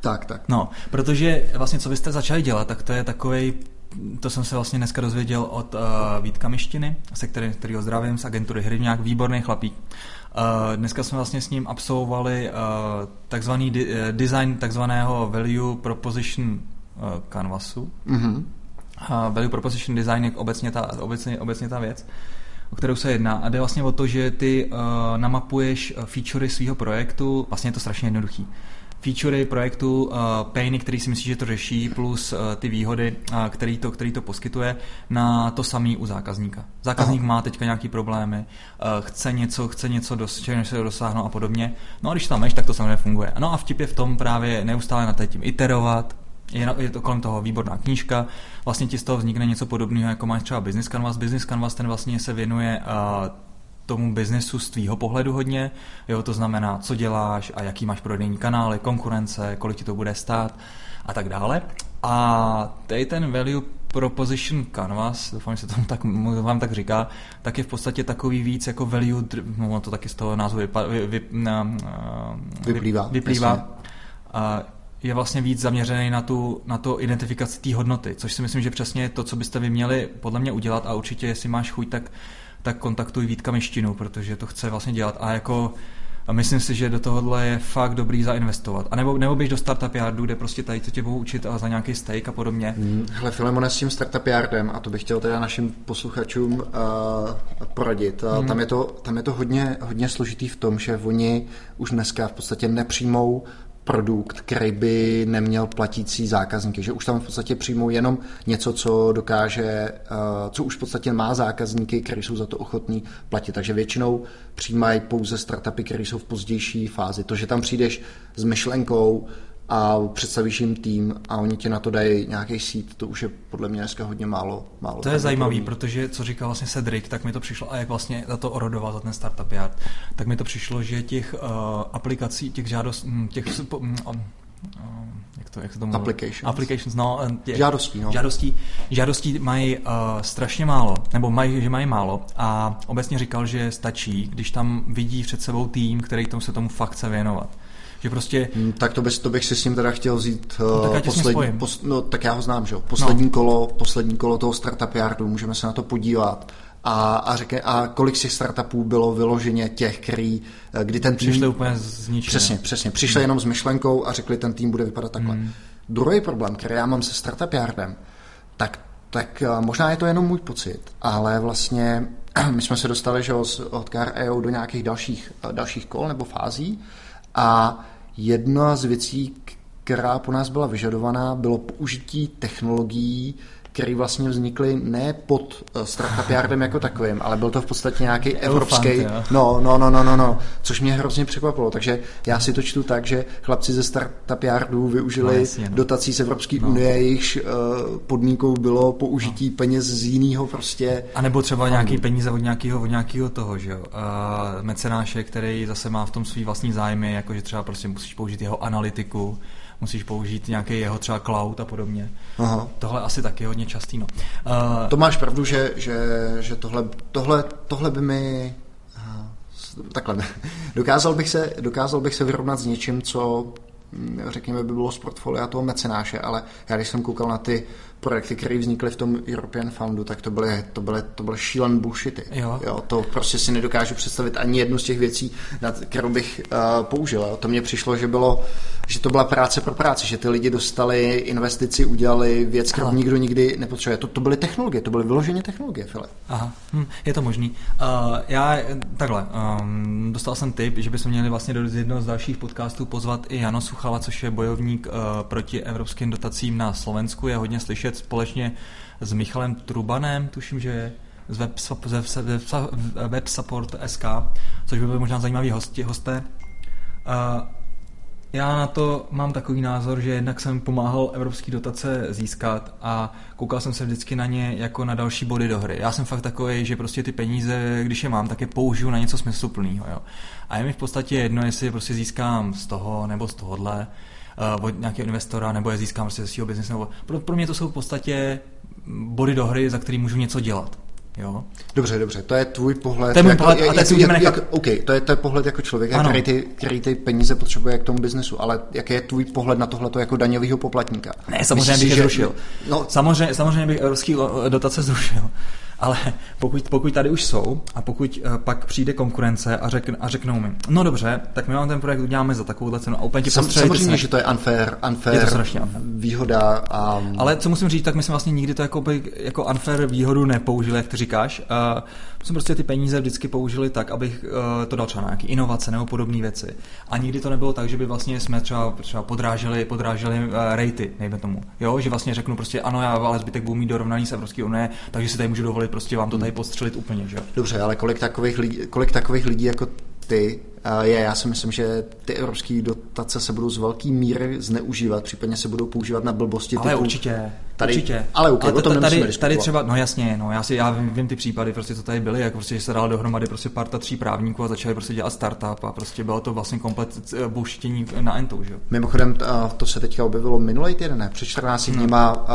Tak, tak. No, protože vlastně co byste začali dělat, tak to je takový to jsem se vlastně dneska dozvěděl od uh, Vítka Mištiny, se který, ho zdravím z agentury Hryvňák, výborný chlapík. Uh, dneska jsme vlastně s ním absolvovali uh, takzvaný di- design takzvaného value proposition uh, canvasu. Mm-hmm. Uh, value proposition design je obecně ta, obecně, obecně ta věc o kterou se jedná. A jde vlastně o to, že ty uh, namapuješ featurey svého projektu, vlastně je to strašně jednoduchý featurey projektu, uh, painy, který si myslí, že to řeší, plus uh, ty výhody, uh, který, to, který to poskytuje, na to samý u zákazníka. Zákazník Aha. má teďka nějaký problémy, uh, chce něco, chce něco dos, než se dosáhnout a podobně. No a když tam ješ, tak to samozřejmě funguje. No a vtip je v tom právě neustále na tím iterovat, je, je to kolem toho výborná knížka, vlastně ti z toho vznikne něco podobného, jako máš třeba Business Canvas. Business Canvas ten vlastně se věnuje uh, tomu biznesu z tvýho pohledu hodně, jo, to znamená, co děláš a jaký máš prodejní kanály, konkurence, kolik ti to bude stát a tak dále. A tady ten value proposition canvas, doufám, že se tomu tak, vám tak říká, tak je v podstatě takový víc jako value, no to taky z toho názvu vypa, vy, vy, na, vyplývá. vyplývá a je vlastně víc zaměřený na tu, na to identifikaci té hodnoty, což si myslím, že přesně je to, co byste vy měli podle mě udělat a určitě, jestli máš chuť, tak tak kontaktuj Vítka Meštinu, protože to chce vlastně dělat. A jako a myslím si, že do tohohle je fakt dobrý zainvestovat. A nebo, nebo běž do Startup Yardu, kde prostě tady co tě budou učit a za nějaký steak a podobně. Hmm, hele, Filemone s tím Startup Yardem, a to bych chtěl teda našim posluchačům uh, poradit. Hmm. Tam, je to, tam je to hodně, hodně složitý v tom, že oni už dneska v podstatě nepřijmou produkt, který by neměl platící zákazníky, že už tam v podstatě přijmou jenom něco, co dokáže, eh, co už v podstatě má zákazníky, kteří jsou za to ochotní platit. Takže většinou přijímají pouze startupy, které jsou v pozdější fázi. To, že tam přijdeš s myšlenkou, a představíš jim tým a oni ti na to dají nějaký sít, to už je podle mě dneska hodně málo. málo to je zajímavý, protože co říkal vlastně Cedric, tak mi to přišlo, a jak vlastně za to orodoval, za ten startup yard, tak mi to přišlo, že těch uh, aplikací, těch žádost, hm, těch uh, jak to, jak to tomu Applications. Applications, no. Těch, žádostí, no. Žádostí, žádostí mají uh, strašně málo, nebo mají, že mají málo a obecně říkal, že stačí, když tam vidí před sebou tým, který tomu se tomu fakt chce věnovat. Že prostě... Hmm, tak to, bys, to bych si s ním teda chtěl vzít no, tak poslední, pos, no, tak já ho znám, že jo. Poslední, no. kolo, poslední kolo toho startup yardu, můžeme se na to podívat a, a, řekne, a kolik z těch startupů bylo vyloženě těch, který, eh, kdy ten tým... Přišli úplně z ničeho. Přesně, přesně. Přišli hmm. jenom s myšlenkou a řekli, ten tým bude vypadat takhle. Hmm. Druhý problém, který já mám se startup yardem, tak, tak eh, možná je to jenom můj pocit, ale vlastně my jsme se dostali že od KREO do nějakých dalších, eh, dalších kol nebo fází a jedna z věcí, která po nás byla vyžadovaná, bylo použití technologií, které vlastně vznikly ne pod eh, Startup Yardem jako takovým, ale byl to v podstatě nějaký evropský, no, no, no, no, no, no, což mě hrozně překvapilo. Takže já si to čtu tak, že chlapci ze Startup Yardu využili no, jasně, no. dotací z Evropské no. unie, jejichž uh, podmínkou bylo použití no. peněz z jiného prostě. A nebo třeba nějaký peníze od nějakého, od nějakého toho, že jo, uh, mecenáše, který zase má v tom svý vlastní zájmy, jakože třeba prostě musíš použít jeho analytiku, musíš použít nějaký jeho třeba cloud a podobně. Aha. Tohle asi taky hodně častý. No. Uh, to máš pravdu, že, že, že tohle, tohle, tohle by mi takhle, dokázal bych, se, dokázal bych se vyrovnat s něčím, co hm, řekněme, by bylo z portfolia toho mecenáše, ale já když jsem koukal na ty projekty, které vznikly v tom European Foundu, tak to byly, to byly, to byly šílen bullshity. Jo. jo. to prostě si nedokážu představit ani jednu z těch věcí, kterou bych uh, použil. Jo. To mně přišlo, že, bylo, že to byla práce pro práci, že ty lidi dostali investici, udělali věc, kterou Aha. nikdo nikdy nepotřebuje. To, to byly technologie, to byly vyloženě technologie, Filip. Aha, hm, je to možný. Uh, já takhle, um, dostal jsem tip, že bychom měli vlastně do jednoho z dalších podcastů pozvat i Jano Suchala, což je bojovník uh, proti evropským dotacím na Slovensku, je hodně slyšet společně s Michalem Trubanem, tuším, že je z web, web, web support SK, což by byly možná zajímaví hosti, hosté. Já na to mám takový názor, že jednak jsem pomáhal evropské dotace získat a koukal jsem se vždycky na ně jako na další body do hry. Já jsem fakt takový, že prostě ty peníze, když je mám, tak je použiju na něco smysluplného. Jo. A je mi v podstatě jedno, jestli je prostě získám z toho nebo z tohohle uh, od nějakého investora, nebo je získám prostě ze svého biznesu. Pro, pro mě to jsou v podstatě body do hry, za který můžu něco dělat. Jo? Dobře, dobře, to je tvůj pohled. To je můj jako, pohled, jak, jak, jak, jak, OK, to je, to je pohled jako člověka, který ty, který ty peníze potřebuje k tomu biznesu, ale jaký je tvůj pohled na tohle jako daňového poplatníka? Ne, samozřejmě Myslíš, bych je zrušil. No, samozřejmě, samozřejmě bych evropský dotace zrušil ale pokud, pokud tady už jsou a pokud uh, pak přijde konkurence a, řek, a řeknou mi, no dobře, tak my vám ten projekt uděláme za takovou cenu a úplně ti Sam, Samozřejmě, se... že to je unfair, unfair, je to strašně unfair. výhoda. A... Ale co musím říct, tak my jsme vlastně nikdy to jako, by, jako unfair výhodu nepoužili, jak ty říkáš. Uh, jsme prostě ty peníze vždycky použili tak, abych uh, to dal třeba na nějaké inovace nebo podobné věci. A nikdy to nebylo tak, že by vlastně jsme třeba, třeba podráželi, podráželi uh, rejty, nejme tomu. Jo, že vlastně řeknu prostě ano, já ale zbytek budu mít dorovnaný z Evropské unie, takže si tady můžu dovolit prostě vám to tady postřelit úplně, že? Dobře, ale kolik takových lidí, kolik takových lidí jako ty je, já si myslím, že ty evropské dotace se budou z velké míry zneužívat, případně se budou používat na blbosti. Ale typu, určitě, tady, určitě. Ale okay, ale o tom tady, tady třeba, no jasně, no já, si, já vím, vím, ty případy, prostě to tady byly, jako prostě, že se dal dohromady prostě parta tří právníků a začali prostě dělat startup a prostě bylo to vlastně komplet eh, bušitění na entou, že Mimochodem, to se teďka objevilo minulý týden, ne? Před 14 hmm. dníma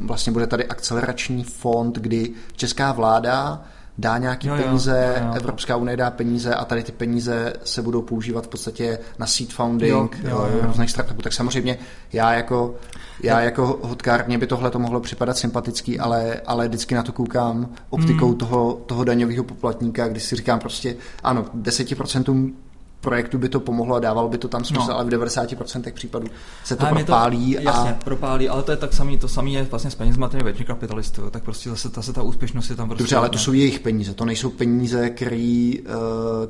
vlastně bude tady akcelerační fond, kdy česká vláda dá nějaký jo, peníze, jo, jo. Evropská unie dá peníze a tady ty peníze se budou používat v podstatě na seed founding jo, jo, jo. různých startupů. Tak samozřejmě já jako, já jako hodkár, mě by tohle to mohlo připadat sympatický, ale, ale vždycky na to koukám optikou hmm. toho, toho daňového poplatníka, když si říkám prostě, ano, 10% projektu by to pomohlo a dávalo by to tam smysl, no. ale v 90% případů se to ale propálí. To, a... Jasně, propálí, ale to je tak samý, to samý je vlastně s penězma těch větších kapitalistů, tak prostě zase ta, ta úspěšnost je tam prostě... Dobře, ale to jsou jejich peníze, to nejsou peníze, který, uh,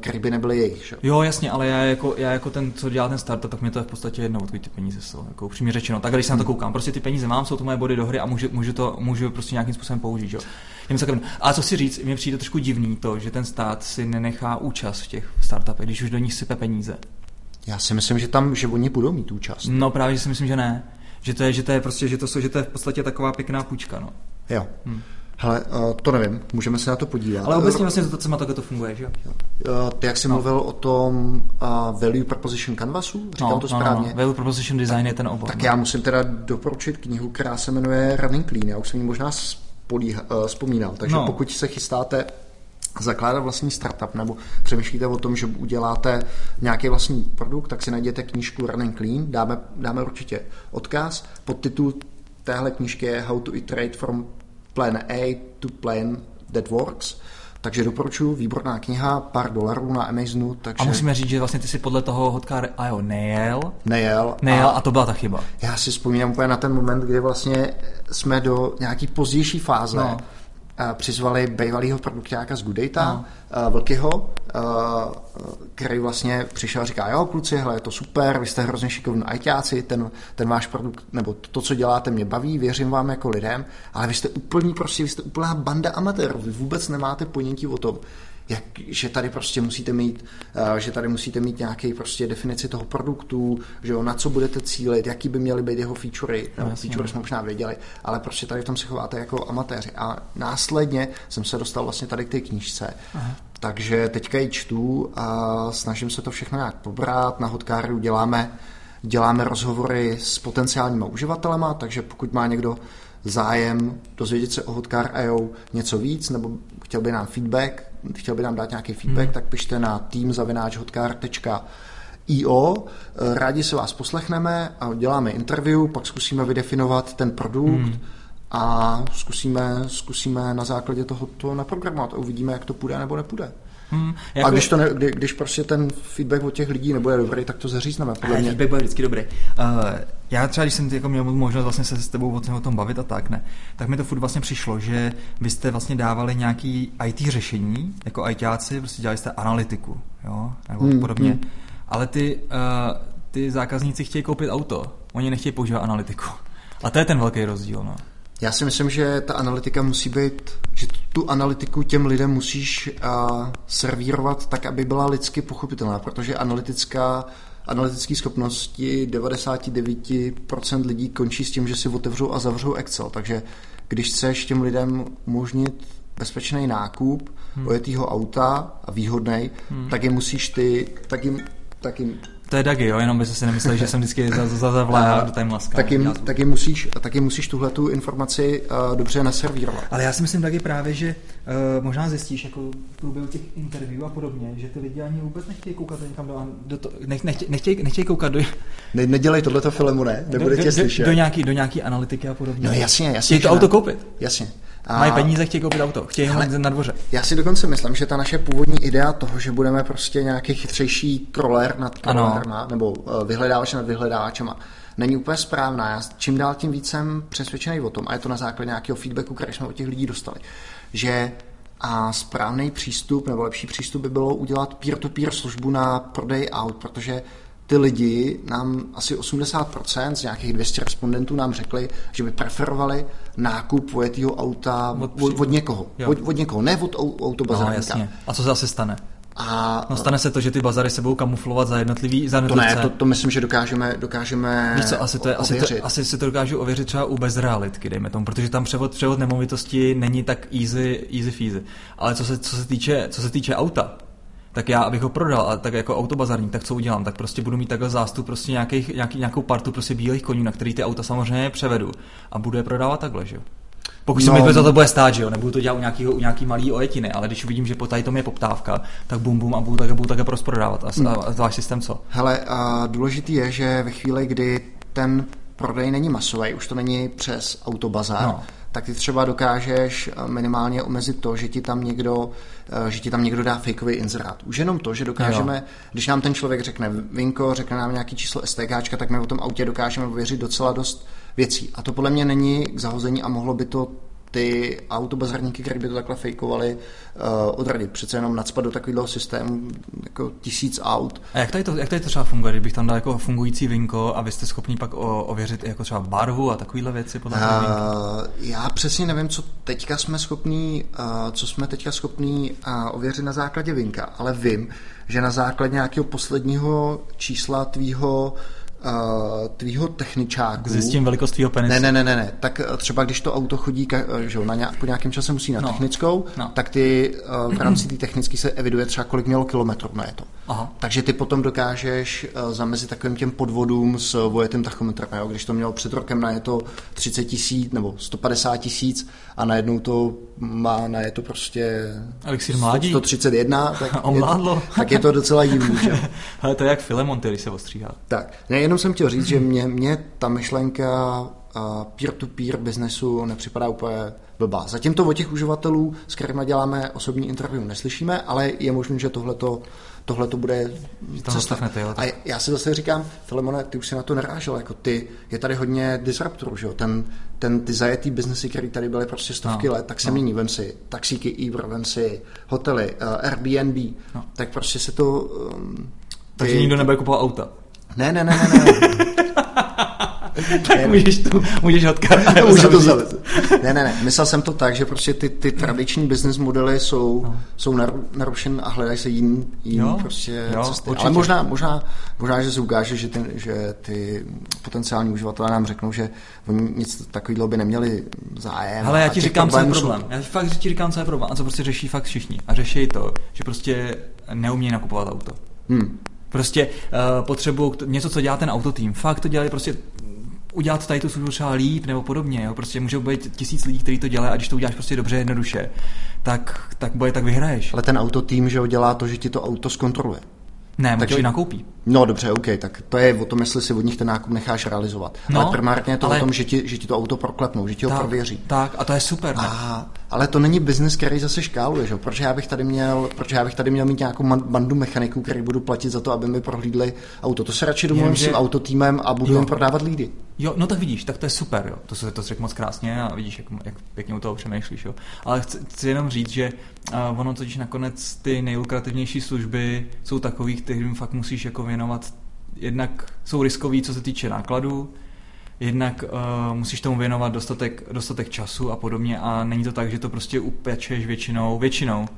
který by nebyly jejich. Že? Jo, jasně, ale já jako, já jako ten, co dělá ten startup, tak mě to je v podstatě jedno, odkud ty peníze jsou, jako upřímně řečeno. Tak když se na to koukám, prostě ty peníze mám, jsou to moje body do hry a můžu, můžu to můžu prostě nějakým způsobem použít. Jo. A co si říct, mně přijde trošku divný to, že ten stát si nenechá účast v těch startupech, když už do nich sype peníze. Já si myslím, že tam, že oni budou mít účast. No právě, že si myslím, že ne. Že to je, že to je prostě, že to, že to je v podstatě taková pěkná půjčka, no. Jo. Hm. Hele, uh, to nevím, můžeme se na to podívat. Ale obecně vlastně to má takhle to funguje, že jo? Uh, ty jak jsi no. mluvil o tom uh, value proposition canvasu, říkám no, to správně. No, no. Value proposition design je ten obor. Tak no. já musím teda doporučit knihu, která se jmenuje Running Clean. Já už jsem ji možná uh, vzpomínal. Takže no. pokud se chystáte zakládat vlastní startup nebo přemýšlíte o tom, že uděláte nějaký vlastní produkt, tak si najděte knížku Running Clean, dáme, dáme určitě odkaz. Podtitul téhle knížky je How to iterate from plan A to plan that works. Takže doporučuji, výborná kniha, pár dolarů na Amazonu. Takže... A musíme říct, že vlastně ty si podle toho hodka a jo, nejel. Nejel. Nejel a... a to byla ta chyba. Já si vzpomínám úplně na ten moment, kdy vlastně jsme do nějaký pozdější fáze no přizvali bývalého produktáka z Goodata, no. uh, Vlkyho, uh, který vlastně přišel a říká, jo kluci, hele, je to super, vy jste hrozně šikovní ajťáci, ten, ten váš produkt, nebo to, co děláte, mě baví, věřím vám jako lidem, ale vy jste úplný, prostě, vy jste úplná banda amatérů, vy vůbec nemáte ponětí o tom, jak, že tady prostě musíte mít, uh, že tady musíte mít nějaký prostě definici toho produktu, že jo, na co budete cílit, jaký by měly být jeho featurey, nebo Jasně. featurey jsme možná věděli, ale prostě tady v tom se chováte jako amatéři. A následně jsem se dostal vlastně tady k té knížce. Aha. Takže teďka ji čtu a snažím se to všechno nějak pobrat. Na Hotkáru děláme děláme rozhovory s potenciálníma uživatelema, takže pokud má někdo zájem dozvědět se o Hotcar.io něco víc, nebo chtěl by nám feedback, chtěl by nám dát nějaký feedback, hmm. tak pište na teamzavináčhotcar.io. Rádi se vás poslechneme a děláme interview, pak zkusíme vydefinovat ten produkt, hmm a zkusíme, zkusíme na základě toho to naprogramovat a uvidíme, jak to půjde nebo nepůjde. Hmm, jako... A když, to ne, kdy, když prostě ten feedback od těch lidí nebude dobrý, tak to zařízneme. Podle mě. Feedback bude vždycky dobrý. Uh, já třeba, když jsem jako měl možnost vlastně se s tebou o tom, o tom bavit a tak, ne, tak mi to furt vlastně přišlo, že vy jste vlastně dávali nějaký IT řešení, jako ITáci, prostě dělali jste analytiku, jo, nebo hmm, podobně. Hmm. Ale ty, uh, ty zákazníci chtějí koupit auto, oni nechtějí používat analytiku. A to je ten velký rozdíl, no. Já si myslím, že ta analytika musí být, že tu analytiku těm lidem musíš uh, servírovat tak, aby byla lidsky pochopitelná, protože analytická analytické schopnosti 99% lidí končí s tím, že si otevřou a zavřou Excel. Takže když chceš těm lidem umožnit bezpečný nákup hmm. ojetýho auta a výhodný, hmm. tak je musíš ty, tak jim, tak jim to je Dagi, jo, jenom by si nemysleli, že jsem vždycky za, za, za do timelaska. Taky, taky, musíš, taky musíš tuhle tu informaci uh, dobře naservírovat. Ale já si myslím taky právě, že uh, možná zjistíš jako v průběhu těch interview a podobně, že ty lidi ani vůbec nechtějí koukat někam do, do to, nech, nechtějí, nechtějí, nechtějí koukat do... Ne, nedělej tohleto filmu, ne? Nebude do, tě slyšet. Do, do, nějaký, do nějaký analytiky a podobně. No jasně, jasně. Chtějí to auto koupit. Jasně. A... Mají peníze, chtějí koupit auto, chtějí ho na dvoře. Já si dokonce myslím, že ta naše původní idea toho, že budeme prostě nějaký chytřejší troller nad trollerma, nebo eh, vyhledávač nad vyhledávačema, není úplně správná. Já čím dál tím víc jsem přesvědčený o tom, a je to na základě nějakého feedbacku, který jsme od těch lidí dostali, že a správný přístup nebo lepší přístup by bylo udělat peer-to-peer službu na prodej aut, protože ty lidi nám asi 80% z nějakých 200 respondentů nám řekli, že by preferovali nákup vojetého auta od, od, od někoho. Od, od někoho, ne od autobazarníka. No, A co se asi stane? A, no stane se to, že ty bazary se budou kamuflovat za jednotlivý za To ne, to, to myslím, že dokážeme, dokážeme Víš co, asi, to je, asi, to, asi si to dokážu ověřit třeba u bezrealitky, dejme tomu, protože tam převod, převod nemovitosti není tak easy, easy feasy. Ale co se, co se, týče, co se týče auta, tak já, abych ho prodal, a tak jako autobazarník, tak co udělám? Tak prostě budu mít takhle zástup prostě nějakých, nějaký, nějakou partu prostě bílých koní, na který ty auta samozřejmě převedu a budu je prodávat takhle, že jo? Pokud no. se mi to, to bude stát, že jo, nebudu to dělat u, nějakýho, u nějaký malý ojetiny, ale když uvidím, že po tady tom je poptávka, tak bum bum a budu také, budu také prosprodávat. A, a, a zvlášť systém co? Hele, a důležitý je, že ve chvíli, kdy ten prodej není masový, už to není přes autobazar, no tak ty třeba dokážeš eh, minimálně omezit to, že ti tam někdo, eh, že ti tam někdo dá fakeový inzerát. Už jenom to, že dokážeme, jo. když nám ten člověk řekne Vinko, řekne nám nějaký číslo STK, tak my o tom autě dokážeme věřit docela dost věcí. A to podle mě není k zahození a mohlo by to ty autobazarníky, které by to takhle fejkovali, uh, odradit. Přece jenom nadspat do takového systému jako tisíc aut. A jak tady to, jak tady to třeba funguje, kdybych tam dal jako fungující vinko a vy jste schopni pak o, ověřit jako třeba barvu a takovéhle věci podle uh, Já přesně nevím, co teďka jsme schopní, uh, co jsme teďka schopní uh, ověřit na základě vinka, ale vím, že na základě nějakého posledního čísla tvýho uh, tvýho techničáku. Zjistím velikost tvýho penisu. Ne, ne, ne, ne, ne. Tak eh, třeba když to auto chodí, že na nějak, po nějakém čase musí na no. technickou, no. tak ty uh, v rámci té technické se eviduje třeba kolik mělo kilometrů na je to. Aha. Takže ty potom dokážeš uh, zamezit takovým těm podvodům s vojetým tachometrem. Jo? Když to mělo před rokem na je to 30 tisíc nebo 150 tisíc a najednou to má na je to prostě Elixir mládí. 131, tak, je to, tak je to docela divný. Že? Ale to je jak Filemon, který se ostříhá. Tak, ne, jenom jsem chtěl říct, že mě, mě ta myšlenka peer-to-peer biznesu nepřipadá úplně blbá. Zatím to od těch uživatelů, s kterými děláme osobní interview, neslyšíme, ale je možné, že tohleto, tohleto bude cesta. Jo, A já si zase říkám, Filemone, ty už si na to narážel, jako ty, je tady hodně disruptorů, že jo? Ten, ten, ty zajetý biznesy, které tady byly prostě stovky no, let, tak se no. mění, vem si taxíky Uber, vem si hotely, uh, Airbnb, no. tak prostě se to... Um, ty, Takže nikdo nebude kupovat auta. Ne, ne, ne, ne, ne. tak ne, můžeš, tu, můžeš odkat. Můžu to zavést. Ne, ne, ne. Myslel jsem to tak, že prostě ty, ty tradiční business modely jsou, no. jsou narušen a hledají se jiný, jiný jo, prostě jo, cesty. Určitě. Ale možná, možná, možná, že se ukáže, že, ten, že ty potenciální uživatelé nám řeknou, že oni nic takového by neměli zájem. Ale já ti říkám, co je problém. Já fakt ti říkám, co je problém a co prostě řeší fakt všichni. A řeší to, že prostě neumějí nakupovat auto. Hmm. Prostě uh, potřebuju něco, co dělá ten autotým. Fakt to dělají prostě udělat tady tu službu třeba líp nebo podobně. Jo? Prostě může být tisíc lidí, kteří to dělají a když to uděláš prostě dobře, jednoduše, tak, tak boje tak vyhraješ. Ale ten autotým, že ho dělá to, že ti to auto zkontroluje. Ne, Takže ji nakoupí. No dobře, OK, tak to je o tom, jestli si od nich ten nákup necháš realizovat. No, ale primárně je to ale... o tom, že ti, že ti to auto proklepnou, že ti ho tak, prověří. Tak, a to je super. A, ale to není biznis, který zase škáluje, že? Protože já bych tady měl, protože já bych tady měl mít nějakou bandu mechaniků, který budu platit za to, aby mi prohlídli auto. To se radši domluvím s tím autotýmem a budu jim prodávat lídy. Jo, no tak vidíš, tak to je super, jo. To se to řekl moc krásně a vidíš, jak, jak pěkně u toho přemýšlíš, jo. Ale chci, chci jenom říct, že uh, ono totiž nakonec ty nejlukrativnější služby jsou takový, kterým fakt musíš jako věnovat jednak jsou riskový, co se týče nákladů, jednak uh, musíš tomu věnovat dostatek, dostatek času a podobně a není to tak, že to prostě upečeš většinou, většinou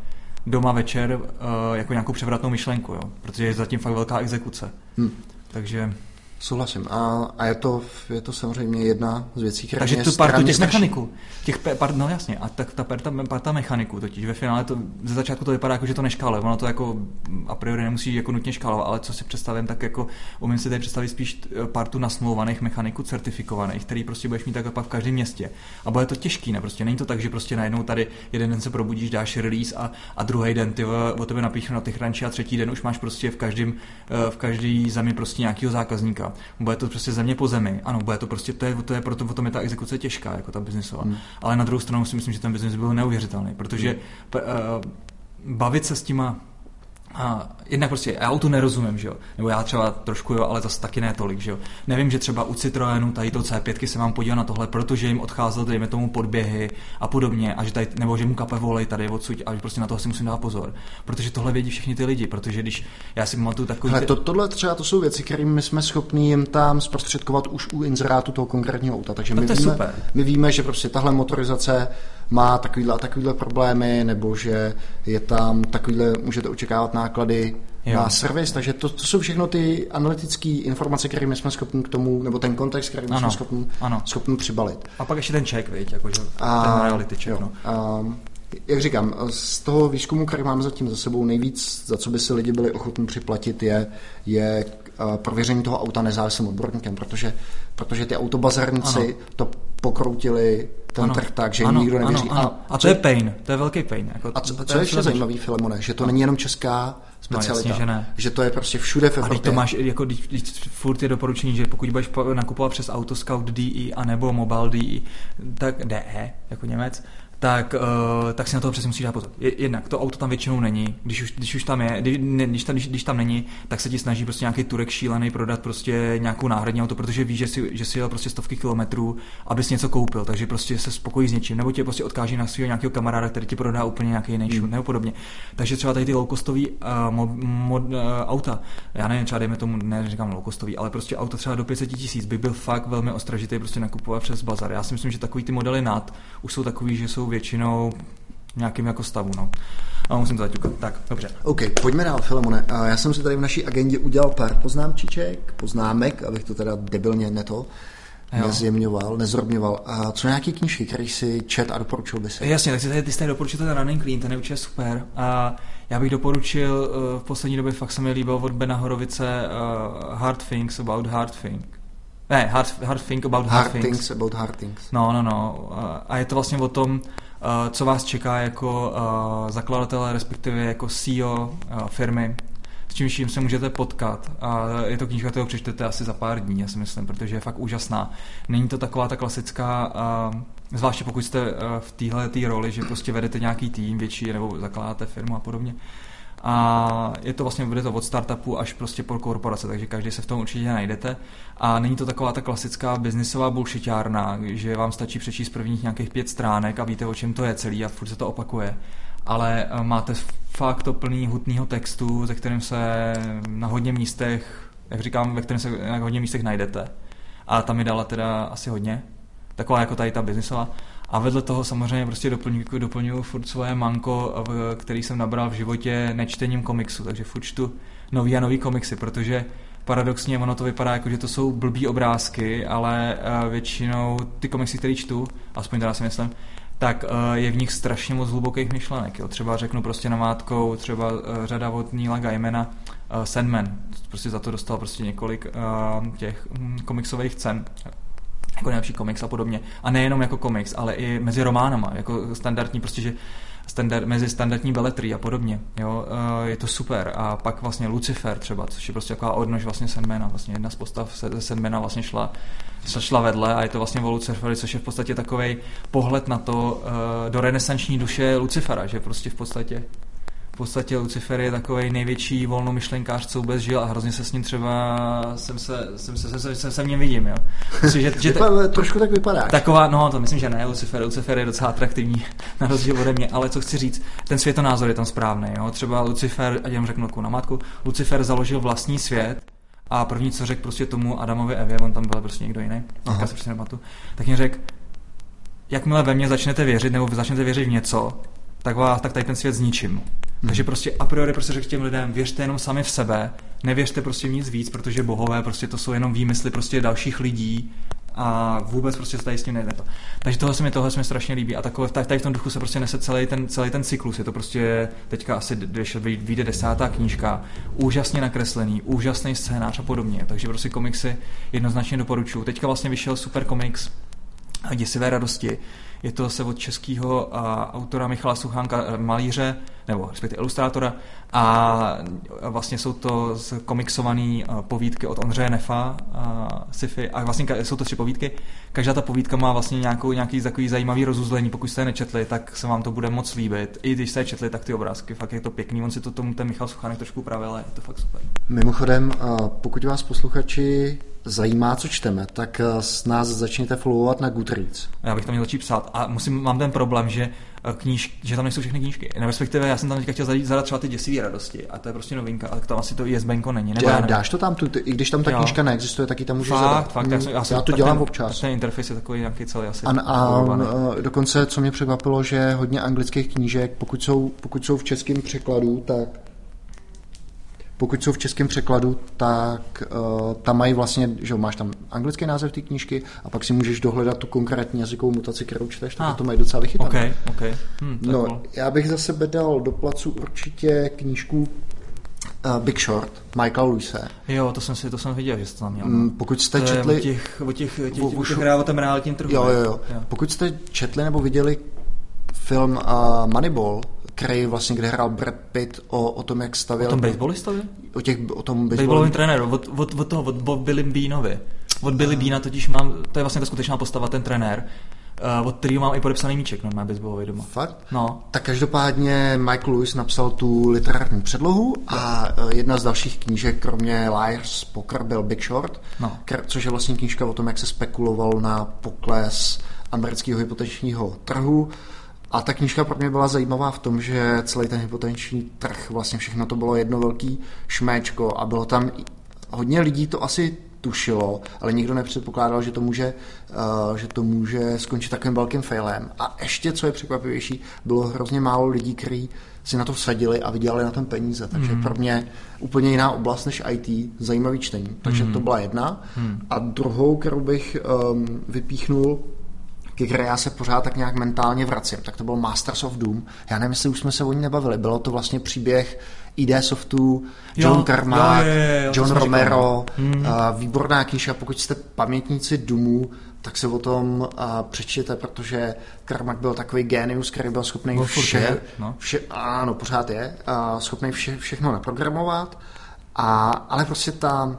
doma večer uh, jako nějakou převratnou myšlenku, jo? protože je zatím fakt velká exekuce. Hmm. Takže Souhlasím. A, a je, to, je to samozřejmě jedna z věcí, která Takže tu partu těch mechaniků. Těch, part, no jasně, a tak ta parta, parta mechaniků totiž ve finále to, ze začátku to vypadá jako, že to neškále. Ono to jako a priori nemusí jako nutně škálovat, ale co si představím, tak jako umím si tady představit spíš partu nasmluvaných mechaniků certifikovaných, který prostě budeš mít tak pak v každém městě. A bude to těžký, ne? Prostě není to tak, že prostě najednou tady jeden den se probudíš, dáš release a, a druhý den ty o tebe napíšu na ty hranči a třetí den už máš prostě v každém eh, v každý zemi prostě nějakého zákazníka bude to prostě země po zemi. Ano, bude to prostě, to je, to je proto, potom je ta exekuce těžká, jako ta biznisová. Hmm. Ale na druhou stranu si myslím, že ten biznis byl neuvěřitelný, protože hmm. uh, bavit se s těma a jednak prostě já autu nerozumím, že jo. Nebo já třeba trošku jo, ale zase taky ne tolik, že jo. Nevím, že třeba u Citroenu tady to C5 se mám podívat na tohle, protože jim odcházel, dejme tomu, podběhy a podobně, a že tady, nebo že mu kape volej tady odsud a že prostě na toho si musím dát pozor. Protože tohle vědí všichni ty lidi, protože když já si pamatuju takový. Ale to, tohle třeba to jsou věci, kterými my jsme schopni jim tam zprostředkovat už u inzerátu toho konkrétního auta. Takže my, víme, super. my víme, že prostě tahle motorizace má takovýhle a takovýhle problémy, nebo že je tam takovýhle, můžete očekávat náklady jo. na servis, takže to, to jsou všechno ty analytické informace, které my jsme schopni k tomu, nebo ten kontext, který my ano. jsme schopni, ano. schopni přibalit. A pak ještě ten check, víš, jakože a, ten reality check. Jo. No. A, jak říkám, z toho výzkumu, který máme zatím za sebou, nejvíc, za co by si lidi byli ochotní připlatit, je, je prověření toho auta nezávislým odborníkem, protože, protože ty autobazarníci ano. to pokroutili ten ano. trh tak, že ano, nikdo nevěří. Ano, ano. A, a to je pain, to je velký pain. Jako, a co, co je ještě zajímavý, Filemone, že to není jenom česká specialita. No, jasně, že, ne. že to je prostě všude v Evropě. A to máš, jako když, když furt je doporučení, že pokud budeš nakupovat přes Autoscout DE a nebo Mobile DE, tak DE, jako Němec, tak, uh, tak si na to přesně musíš dát pozor. Jednak to auto tam většinou není, když už, když už tam je, když, ne, když, tam, když, když tam není, tak se ti snaží prostě nějaký turek šílený prodat prostě nějakou náhradní auto, protože víš, že si, že si jel prostě stovky kilometrů, abys něco koupil, takže prostě se spokojí s něčím, nebo tě prostě odkáží na svého nějakého kamaráda, který ti prodá úplně nějaký jiný hmm. nebo podobně. Takže třeba tady ty low costový uh, mod, mod, uh, auta, já nevím, třeba dejme tomu, ne říkám low costový, ale prostě auto třeba do 500 tisíc by byl fakt velmi ostražitý prostě nakupovat přes bazar. Já si myslím, že takový ty modely nad už jsou takový, že jsou většinou nějakým jako stavu, no. A musím to zaťukat. Tak, dobře. OK, pojďme dál, Filemone. Já jsem si tady v naší agendě udělal pár poznámčiček, poznámek, abych to teda debilně neto nezjemňoval, nezrobňoval. A co nějaký knížky, které si čet a doporučil by si? Jasně, tak si tady, ty jste doporučil ten Running Clean, ten je určitě super. A já bych doporučil, eh, v poslední době fakt se mi líbil od Bena Horovice uh, Hard Things About Hard Things. Ne, hard, hard Think About Hard, hard things. things. About Hard Things. No, no, no. A je to vlastně o tom, Eh, co vás čeká jako eh, zakladatele, respektive jako CEO eh, firmy, s čímž se můžete potkat. A je to knížka, kterou přečtete asi za pár dní, já si myslím, protože je fakt úžasná. Není to taková ta klasická, zvláště pokud jste v téhle roli, že prostě vedete nějaký tým větší nebo zakládáte firmu a podobně a je to vlastně, bude to od startupu až prostě po korporace, takže každý se v tom určitě najdete. A není to taková ta klasická biznisová bullshitárna, že vám stačí přečíst prvních nějakých pět stránek a víte, o čem to je celý a furt se to opakuje. Ale eh, máte fakt to plný hutného textu, ze kterým se na hodně místech, jak říkám, ve kterém se na hodně místech najdete. A tam mi dala teda asi hodně. Taková jako tady ta biznisová. A vedle toho samozřejmě prostě doplňuju, doplňuju furt svoje manko, který jsem nabral v životě nečtením komiksu, takže furt čtu nový a nový komiksy, protože paradoxně ono to vypadá jako, že to jsou blbý obrázky, ale eh, většinou ty komiksy, které čtu, aspoň teda si myslím, tak uh, je v nich strašně moc hlubokých myšlenek. Jo. Třeba řeknu prostě namátkou, třeba uh, řada od Neila Gaimana, Sandman, prostě za to dostal prostě několik těch um, komiksových cen jako nejlepší komiks a podobně. A nejenom jako komiks, ale i mezi románama, jako standardní, prostě, že standard, mezi standardní beletry a podobně. Jo? Uh, je to super. A pak vlastně Lucifer třeba, což je prostě taková odnož vlastně Sandmana. Vlastně jedna z postav ze Sandmana vlastně šla, šla vedle a je to vlastně o Lucifery, což je v podstatě takový pohled na to uh, do renesanční duše Lucifera, že prostě v podstatě v podstatě Lucifer je takový největší volnomyšlenkář, co vůbec žil a hrozně se s ním třeba jsem se, jsem se, jsem se, jsem v něm vidím, jo. Myslím, že, že te, trošku tak vypadá. Taková, no to myslím, že ne, Lucifer, Lucifer je docela atraktivní na rozdíl ode mě, ale co chci říct, ten světonázor je tam správný, jo. Třeba Lucifer, ať jenom řeknu na matku, Lucifer založil vlastní svět, a první, co řekl prostě tomu Adamovi Evě, on tam byl prostě někdo jiný, Aha. se prostě tak jim řekl, jakmile ve mně začnete věřit, nebo začnete věřit v něco, tak, vás, tak tady ten svět zničím. Hmm. Takže prostě a priori prostě řekl těm lidem, věřte jenom sami v sebe, nevěřte prostě v nic víc, protože bohové prostě to jsou jenom výmysly prostě dalších lidí a vůbec prostě tady s tím nejde to. Takže tohle se mi, tohle se mi strašně líbí a takové, tady v tom duchu se prostě nese celý ten, celý ten cyklus. Je to prostě teďka asi, když vyjde desátá knížka, úžasně nakreslený, úžasný scénář a podobně. Takže prostě komiksy jednoznačně doporučuju. Teďka vlastně vyšel super komiks Děsivé radosti, je to se od českého autora Michala Suchánka, uh, malíře, nebo respektive ilustrátora, a vlastně jsou to komiksované uh, povídky od Ondřeje Nefa, uh, sci-fi, a vlastně jsou to tři povídky. Každá ta povídka má vlastně nějakou, nějaký takový zajímavý rozuzlení. Pokud jste je nečetli, tak se vám to bude moc líbit. I když jste je četli, tak ty obrázky, fakt je to pěkný. On si to tomu ten Michal Suchánek trošku upravil, ale je to fakt super. Mimochodem, pokud vás posluchači zajímá, co čteme, tak eh, s nás začněte followovat na Goodreads. Já bych tam měl začít psát a musím, mám ten problém, že kníž, že tam nejsou všechny knížky. Ne, respektive já jsem tam teďka chtěl zadat, třeba ty děsivé radosti a to je prostě novinka, ale tam asi to ISBNko není. Nebo já, dáš to tam, tu, i když tam ta knížka neexistuje, tak ji tam můžeš fakt, zadat. Fakt, já, jsem, já, já to dělám ten, občas. Ten interface je takový nějaký celý asi. A, a dokonce, co mě překvapilo, že hodně anglických knížek, pokud jsou, pokud jsou v českém překladu, tak pokud jsou v českém překladu, tak uh, tam mají vlastně, že máš tam anglický název té knížky a pak si můžeš dohledat tu konkrétní jazykovou mutaci, kterou čteš, tak ah. to mají docela vychytané. Okay, okay. Hmm, no, cool. já bych za sebe dal do placu určitě knížku Uh, Big Short, Michael Luise. Jo, to jsem si, to jsem viděl, že jste tam měl. Mm, pokud jste to četli... O těch, o těch, těch, o, těch o tom realitním trhu. Jo, jo, jo, jo. Pokud jste četli nebo viděli film uh, Moneyball který vlastně, kde hrál Brad Pitt o, o tom, jak stavěl... O tom baseballistovi? O, těch, o tom baseballovém trenéru, od, od, od toho, od Billy Beanovi. Od Billy Beana totiž mám, to je vlastně ta skutečná postava, ten trenér, uh, od kterého mám i podepsaný míček, no, má baseballový doma. Fakt? No. Tak každopádně Michael Lewis napsal tu literární předlohu a uh, jedna z dalších knížek, kromě Liars Poker, byl Big Short, no. což je vlastně knížka o tom, jak se spekuloval na pokles amerického hypotečního trhu a ta knížka pro mě byla zajímavá v tom, že celý ten hypotenční trh, vlastně všechno to bylo jedno velký šméčko a bylo tam hodně lidí to asi tušilo, ale nikdo nepředpokládal, že to může, uh, že to může skončit takovým velkým failem. A ještě, co je překvapivější, bylo hrozně málo lidí, kteří si na to vsadili a vydělali na tom peníze. Takže mm. pro mě úplně jiná oblast než IT, zajímavý čtení. Takže mm. to byla jedna. Mm. A druhou, kterou bych um, vypíchnul, ke které já se pořád tak nějak mentálně vracím, tak to byl Masters of Doom. Já nevím, jestli už jsme se o ní nebavili. Bylo to vlastně příběh ID Softu, John jo, Carmack, jo, jo, jo, John Romero, hmm. uh, výborná knížka, pokud jste pamětníci Doomu, tak se o tom uh, přečtěte, protože Carmack byl takový genius, který byl schopný byl vše, no. vše, ano, pořád je, uh, schopný vše, všechno naprogramovat, a, ale prostě ta,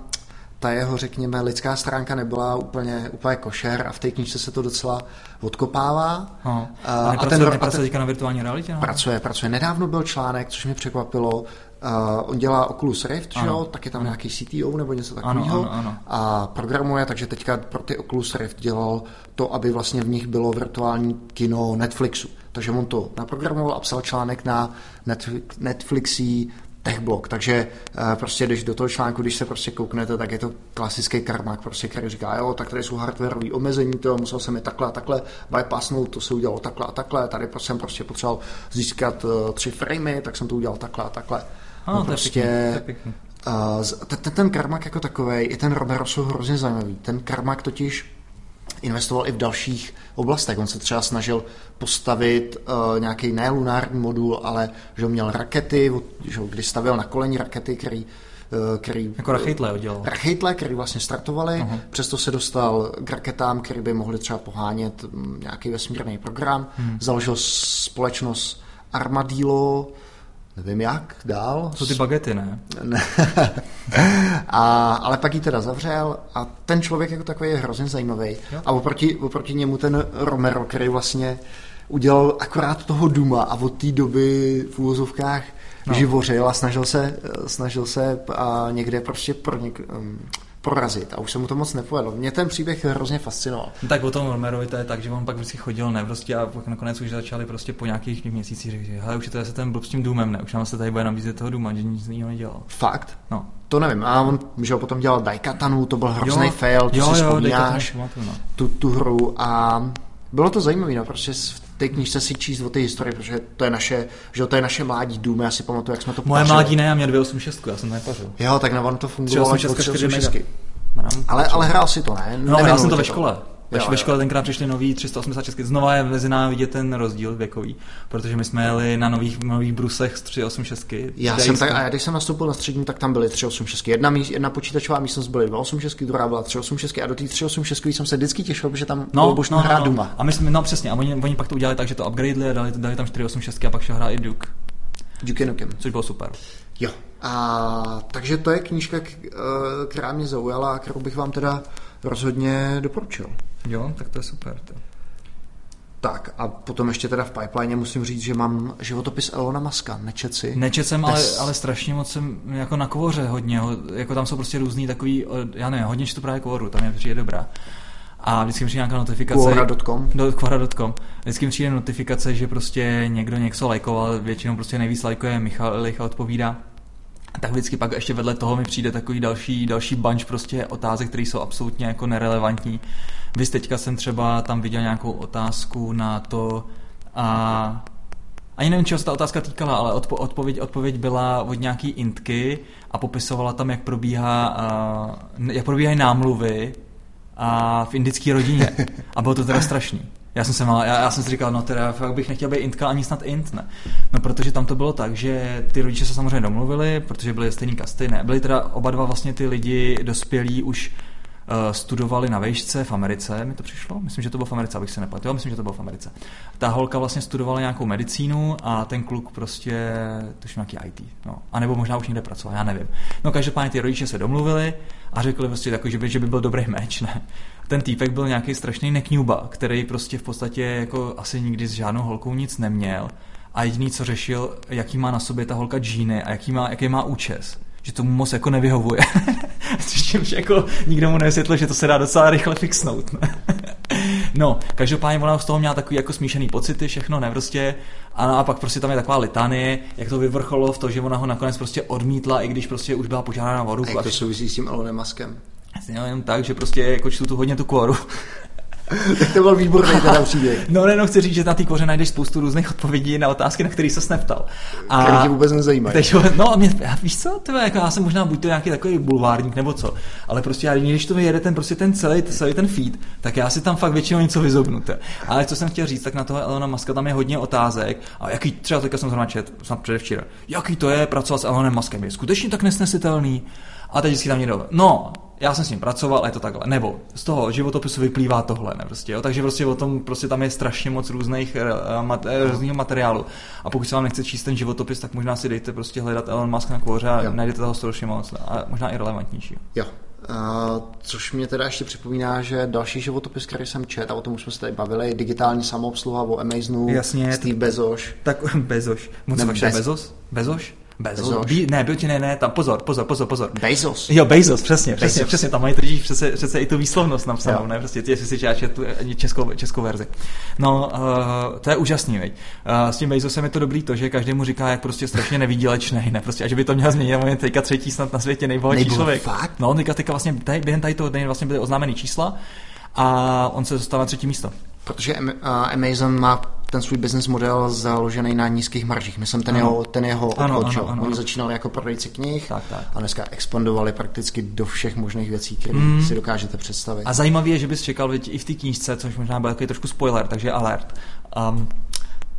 ta jeho, řekněme, lidská stránka nebyla úplně, úplně košer a v té knižce se to docela odkopává. No. A, a ten pracuje teďka na virtuální realitě? No? Pracuje, pracuje. Nedávno byl článek, což mě překvapilo, uh, on dělá Oculus Rift, že jo, tak je tam ano. nějaký CTO nebo něco takového a programuje, takže teďka pro ty Oculus Rift dělal to, aby vlastně v nich bylo virtuální kino Netflixu. Takže on to naprogramoval a psal článek na Netflix, Netflixí techblok, takže uh, prostě když do toho článku, když se prostě kouknete, tak je to klasický karmak, prostě, který říká, jo, tak tady jsou hardwareové omezení, to musel jsem je takhle a takhle bypassnout, to se udělalo takhle a takhle, tady prostě jsem prostě potřeboval získat uh, tři framey, tak jsem to udělal takhle a takhle. No, no prostě, pěkný, Uh, ten, ten karmak jako takový, i ten Romero jsou hrozně zajímavý. Ten karmak totiž investoval i v dalších oblastech. On se třeba snažil postavit uh, nějaký ne lunární modul, ale že měl rakety, že když stavěl na koleni rakety, který Eh, který... Jako Rachejtle udělal. Rachejtle, který vlastně startovali, uh-huh. přesto se dostal k raketám, který by mohli třeba pohánět mm, nějaký vesmírný program, hmm. založil společnost Armadillo, nevím jak, dál. Jsou ty bagety, ne? ne. a, ale pak ji teda zavřel a ten člověk jako takový je hrozně zajímavý. Jo. A oproti, oproti němu ten Romero, který vlastně udělal akorát toho Duma a od té doby v úvozovkách no. živořil a snažil se, snažil se a někde prostě pronik, um, prorazit a už se mu to moc nepovedlo. Mě ten příběh hrozně fascinoval. No tak o tom Romerovi to je tak, že on pak vždycky chodil ne prostě a pak nakonec už začali prostě po nějakých měsících říct, že hele, už je to zase ten blb s tím důmem, ne, už nám se tady bude nabízet toho důma, že nic jiného nedělal. Fakt? No. To nevím. A on, že ho potom dělal Daikatanu, to byl hrozný fail, to jo, si jo, vzpomínáš, no. tu, tu hru a bylo to zajímavé, no, prostě v té knižce si číst o té historii, protože to je naše, že to je naše mládí dům, já si pamatuju, jak jsme to Moje pařili. mládí ne, já měl 286, já jsem to nepařil. Jo, tak na on to fungovalo 386. Ale, ale hrál si to, ne? No, hrál jsem to ve škole. Ve, jo, ve škole tenkrát přišly nový 386. Znova je mezi námi vidět ten rozdíl věkový, protože my jsme jeli na nových, nových brusech z 386. Já jsem tak, a já když jsem nastoupil na střední, tak tam byly 386. Jedna, míst, jedna počítačová místnost byly 286, druhá byla 386 a do té 386 jsem se vždycky těšil, protože tam no, bylo no, hrát no, doma. A my jsme, no přesně, a oni, oni pak to udělali tak, že to upgradeli a dali, dali tam 486 a pak šel hrát i Duke. Duke Nukem. Což bylo super. Jo. A takže to je knížka, eh, která mě zaujala a kterou bych vám teda rozhodně doporučil. Jo, tak to je super. To. Tak a potom ještě teda v pipeline musím říct, že mám životopis Elona Muska, nečet si. Nečet jsem, ale, ale strašně moc jsem jako na kvoře hodně, jako tam jsou prostě různý takový, já nevím, hodně čtu právě kvoru, tam je přijde dobrá. A vždycky mi přijde nějaká notifikace. Quora.com? Do, Quora.com. Vždycky mi přijde notifikace, že prostě někdo něco lajkoval, většinou prostě nejvíc lajkuje Michal, Licha odpovídá tak vždycky pak ještě vedle toho mi přijde takový další, další bunch prostě otázek, které jsou absolutně jako nerelevantní. Vy teďka jsem třeba tam viděl nějakou otázku na to a ani nevím, čeho se ta otázka týkala, ale odpo- odpověď, odpověď byla od nějaký intky a popisovala tam, jak probíhá, uh, jak probíhají námluvy a v indické rodině. A bylo to teda strašný. Já jsem, se mal, já, já jsem si říkal, no teda fakt bych nechtěl být intka ani snad int, ne. No protože tam to bylo tak, že ty rodiče se samozřejmě domluvili, protože byly stejný kasty, ne. Byli teda oba dva vlastně ty lidi dospělí už uh, studovali na vejšce v Americe, mi to přišlo, myslím, že to bylo v Americe, abych se nepletil, myslím, že to bylo v Americe. Ta holka vlastně studovala nějakou medicínu a ten kluk prostě, tuž nějaký IT, no. A nebo možná už někde pracoval, já nevím. No každopádně ty rodiče se domluvili a řekli prostě takový, že by, že by byl dobrý meč, ne ten týpek byl nějaký strašný nekňuba, který prostě v podstatě jako asi nikdy s žádnou holkou nic neměl a jediný, co řešil, jaký má na sobě ta holka džíny a jaký má, jaký má účes že tomu moc jako nevyhovuje. Čímž jako nikdo mu nevysvětlil, že to se dá docela rychle fixnout. No, každopádně ona z toho měla takový jako smíšený pocity, všechno, ne prostě. A, a pak prostě tam je taková litanie, jak to vyvrcholo v to, že ona ho nakonec prostě odmítla, i když prostě už byla požádána o ruku. A jak to souvisí s tím Elonem Maskem? Jenom tak, že prostě jako čtu tu hodně tu kóru. tak to byl výborný teda příběh. No ne, no chci říct, že na té koře najdeš spoustu různých odpovědí na otázky, na které se neptal. A které tě vůbec nezajímají. Teď, no a mě, víš co, tyhle, jako já jsem možná buď to nějaký takový bulvárník nebo co, ale prostě já, když to vyjede ten, prostě ten celý, celý ten feed, tak já si tam fakt většinou něco vyzobnu. Ale co jsem chtěl říct, tak na toho Elona Muska tam je hodně otázek. A jaký, třeba teďka jsem zrovna čet, snad předevčera, jaký to je pracovat s Elonem Muskem, je skutečně tak nesnesitelný? A teď vždycky tam někdo, no, já jsem s ním pracoval a je to takhle. Nebo z toho životopisu vyplývá tohle, ne, prostě, jo? takže prostě o tom prostě tam je strašně moc různých uh, mat, uh, různého materiálu. A pokud se vám nechce číst ten životopis, tak možná si dejte prostě hledat Elon Musk na kvoře a jo. najdete toho strašně moc a možná i relevantnější. Jo. Uh, což mě teda ještě připomíná, že další životopis, který jsem čet, a o tom už jsme se tady bavili, digitální samoobsluha o Amazonu, Jasně, Steve Bezoš. Tak Bezoš. Moc. Bezos? Bezoš? Bezos. Bezos. Bí, ne, byl ti ne, ne, tam pozor, pozor, pozor, pozor. Bezos. Jo, Bezos, přesně, přesně, Bezos. přesně, tam mají drží přesně, přesně i tu výslovnost napsanou, jo. ne, prostě, jestli si čáš tu českou, českou verzi. No, uh, to je úžasný, veď. Uh, s tím Bezosem je to dobrý to, že každému říká, jak prostě strašně nevýdělečný, ne, prostě, a že by to měl změnit, on je teďka třetí snad na světě nejbohatší člověk. Fakt? No, teďka, teďka vlastně tady, během tady toho dne vlastně byly oznámený čísla a on se dostává na třetí místo. Protože Amazon má ten svůj business model založený na nízkých maržích. Myslím, ten ano. jeho, ten jeho obchod, ano, ano, ano, Oni začínali jako prodejci knih tak, tak. a dneska expandovali prakticky do všech možných věcí, které mm. si dokážete představit. A zajímavé je, že bys čekal i v té knížce, což možná byl takový trošku spoiler, takže alert. Um,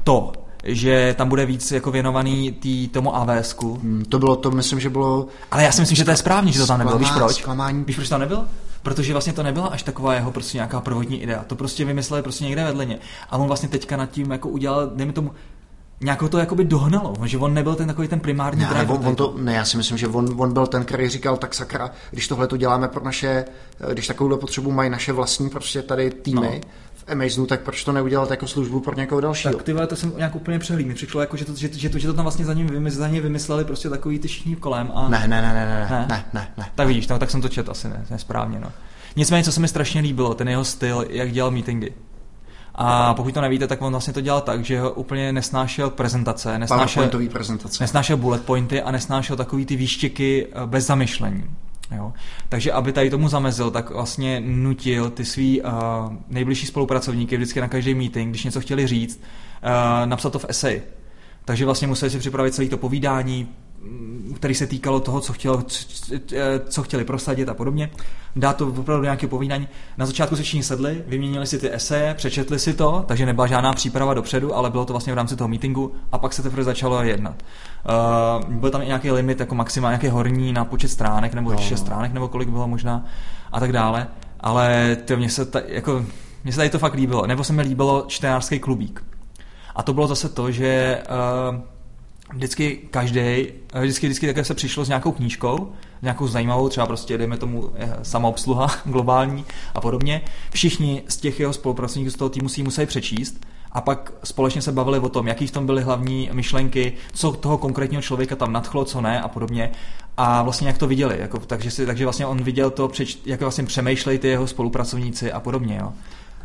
to, že tam bude víc jako věnovaný tý, tomu AWSku. Hmm, to bylo to, myslím, že bylo... Ale já si myslím, že to je správně, že to tam nebylo. Víš proč? Zklamání. Víš, proč to nebylo? Protože vlastně to nebyla až taková jeho prostě nějaká prvotní idea. To prostě vymysleli prostě někde vedle ně. A on vlastně teďka nad tím jako udělal, dejme tomu, nějakou to jakoby dohnalo, že on nebyl ten takový ten primární ne, drive. On, on to, ne, já si myslím, že on, on byl ten, který říkal, tak sakra, když tohle to děláme pro naše, když takovou potřebu mají naše vlastní prostě tady týmy, no v Amazonu, tak proč to neudělat jako službu pro někoho dalšího? Tak ty to jsem nějak úplně přehlíd. Mi přišlo jako, že to, že, že, to, že to tam vlastně za ním, vymysl, za ním vymysleli prostě takový ty všichni kolem. A... Ne, ne, ne, ne, ne, ne, ne, ne, ne. Tak vidíš, no, tak jsem to četl asi ne, nesprávně. No. Nicméně, co se mi strašně líbilo, ten jeho styl, jak dělal meetingy. A pokud to nevíte, tak on vlastně to dělal tak, že ho úplně nesnášel prezentace, nesnášel, prezentace. nesnášel bullet pointy a nesnášel takový ty výštěky eh, bez zamyšlení. Jo. Takže aby tady tomu zamezil, tak vlastně nutil ty svý uh, nejbližší spolupracovníky vždycky na každý meeting, když něco chtěli říct, uh, napsat to v essay. Takže vlastně museli si připravit celé to povídání, který se týkalo toho, co, chtělo, co chtěli prosadit a podobně. Dát to opravdu nějaké povídání. Na začátku se všichni sedli, vyměnili si ty eseje, přečetli si to, takže nebyla žádná příprava dopředu, ale bylo to vlastně v rámci toho meetingu a pak se teprve začalo jednat. Uh, byl tam i nějaký limit, jako maximálně nějaký horní na počet stránek, nebo no. 6 stránek, nebo kolik bylo možná, a tak dále. Ale to mě se, ta, jako, mně se tady to fakt líbilo. Nebo se mi líbilo čtenářský klubík. A to bylo zase to, že uh, vždycky každý, eh, vždycky, vždycky také se přišlo s nějakou knížkou, nějakou zajímavou, třeba prostě dejme tomu eh, samoobsluha globální a podobně. Všichni z těch jeho spolupracovníků z toho týmu si ji museli přečíst a pak společně se bavili o tom, jaký v tom byly hlavní myšlenky, co toho konkrétního člověka tam nadchlo, co ne a podobně. A vlastně jak to viděli. Jako, takže, si, takže vlastně on viděl to, jak vlastně přemýšlejí ty jeho spolupracovníci a podobně. Jo.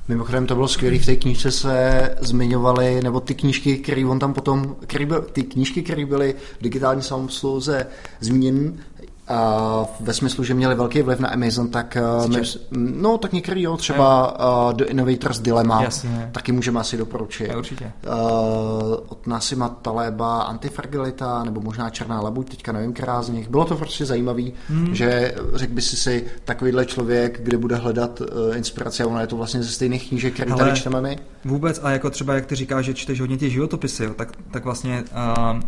Mimochodem to bylo skvělé, v té knížce se zmiňovaly, nebo ty knížky, které on tam potom, který byl, ty knížky, které byly v digitální samoslouze zmíněny, ve smyslu, že měli velký vliv na Amazon, tak uh, my, no tak některý jo, třeba uh, The Innovator's Dilemma, Jasně. taky můžeme asi doporučit. Ja, určitě. Uh, od Nasima Taleba Antifragilita, nebo možná Černá labuť, teďka nevím, která z nich. Bylo to prostě zajímavý, hmm. že řekl by si si takovýhle člověk, kde bude hledat uh, inspiraci a ono je to vlastně ze stejných knížek, které tady čteme my. Vůbec a jako třeba jak ty říkáš, že čteš hodně ty životopisy, jo, tak, tak vlastně uh,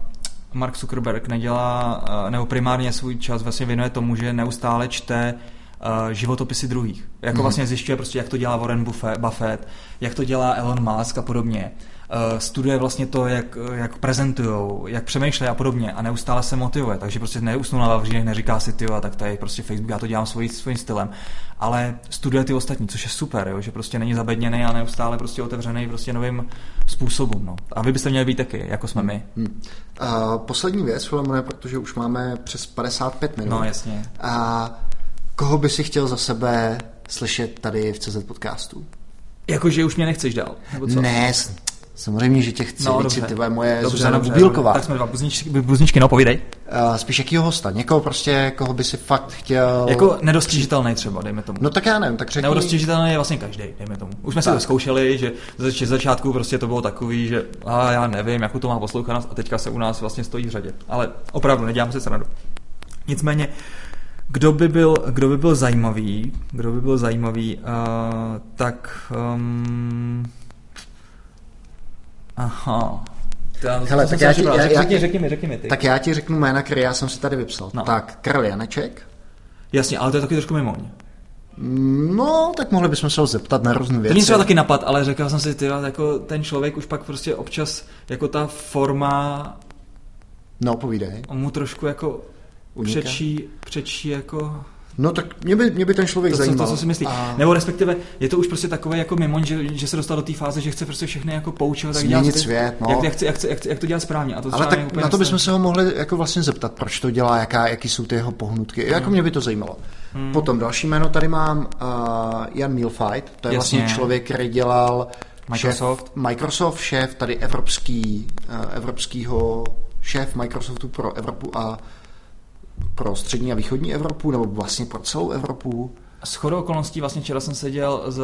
Mark Zuckerberg nedělá, eh, nebo primárně svůj čas vlastně věnuje tomu, že neustále čte uh, životopisy druhých. Jako mm. vlastně zjišťuje prostě, jak to dělá Warren Buffett, jak to dělá Elon Musk a podobně. Uh, studuje vlastně to, jak, jak prezentují, jak přemýšlejí a podobně a neustále se motivuje, takže prostě neusnul na vavřínech, neříká si ty, tak je prostě Facebook, já to dělám svůj, svým stylem, ale studuje ty ostatní, což je super, jo, že prostě není zabedněný a neustále prostě otevřený prostě novým způsobům. No. A vy byste měli být taky, jako jsme my. Hmm. Uh, poslední věc, Filemone, protože už máme přes 55 minut. No, jasně. A uh, koho by si chtěl za sebe slyšet tady v CZ podcastu? Jakože už mě nechceš dál, nebo co? Ne, Samozřejmě, že tě chci no, víc, ty moje dobře, Zuzana dobře, Bubílková. Tak jsme dva buzničky, buzničky no povídej. Uh, spíš jakýho hosta, někoho prostě, koho by si fakt chtěl... Jako nedostižitelný třeba, dejme tomu. No tak já nevím, tak řekni... Nedostižitelný je vlastně každý, dejme tomu. Už jsme tak. si to zkoušeli, že ze začátku prostě to bylo takový, že a já nevím, jakou to má poslouchanost a teďka se u nás vlastně stojí v řadě. Ale opravdu, nedělám se srandu. Nicméně, kdo by byl, kdo by byl zajímavý, kdo by byl zajímavý, uh, tak um, Aha. Hele, tak já ti, já, řekni, řekni mi, řekni mi ty. Tak já ti řeknu jména, které já jsem si tady vypsal. No. Tak, Karel Janeček. Jasně, ale to je taky trošku mimoň. No, tak mohli bychom se ho zeptat na různé věci. To mě třeba taky napad, ale řekl jsem si, ty, jako ten člověk už pak prostě občas, jako ta forma... No, povídej. On mu trošku jako přečí, přečí jako No tak mě by, mě by ten člověk to, zajímal. To, co si myslí. A... Nebo respektive je to už prostě takové jako mimo, že, že se dostal do té fáze, že chce prostě všechny jako poučovat. Tak Změnit svět, no. Jak, jak, chce, jak, chce, jak, jak, to dělá správně. A to Ale tak na to bychom se ho mohli jako vlastně zeptat, proč to dělá, jaká, jaký jsou ty jeho pohnutky. Hmm. Jako mě by to zajímalo. Hmm. Potom další jméno tady mám uh, Jan Milfight, to je Jasně. vlastně člověk, který dělal Microsoft. Šéf, Microsoft, šéf tady evropský, uh, evropskýho šéf Microsoftu pro Evropu a pro střední a východní Evropu, nebo vlastně pro celou Evropu? S chodou okolností vlastně včera jsem seděl s,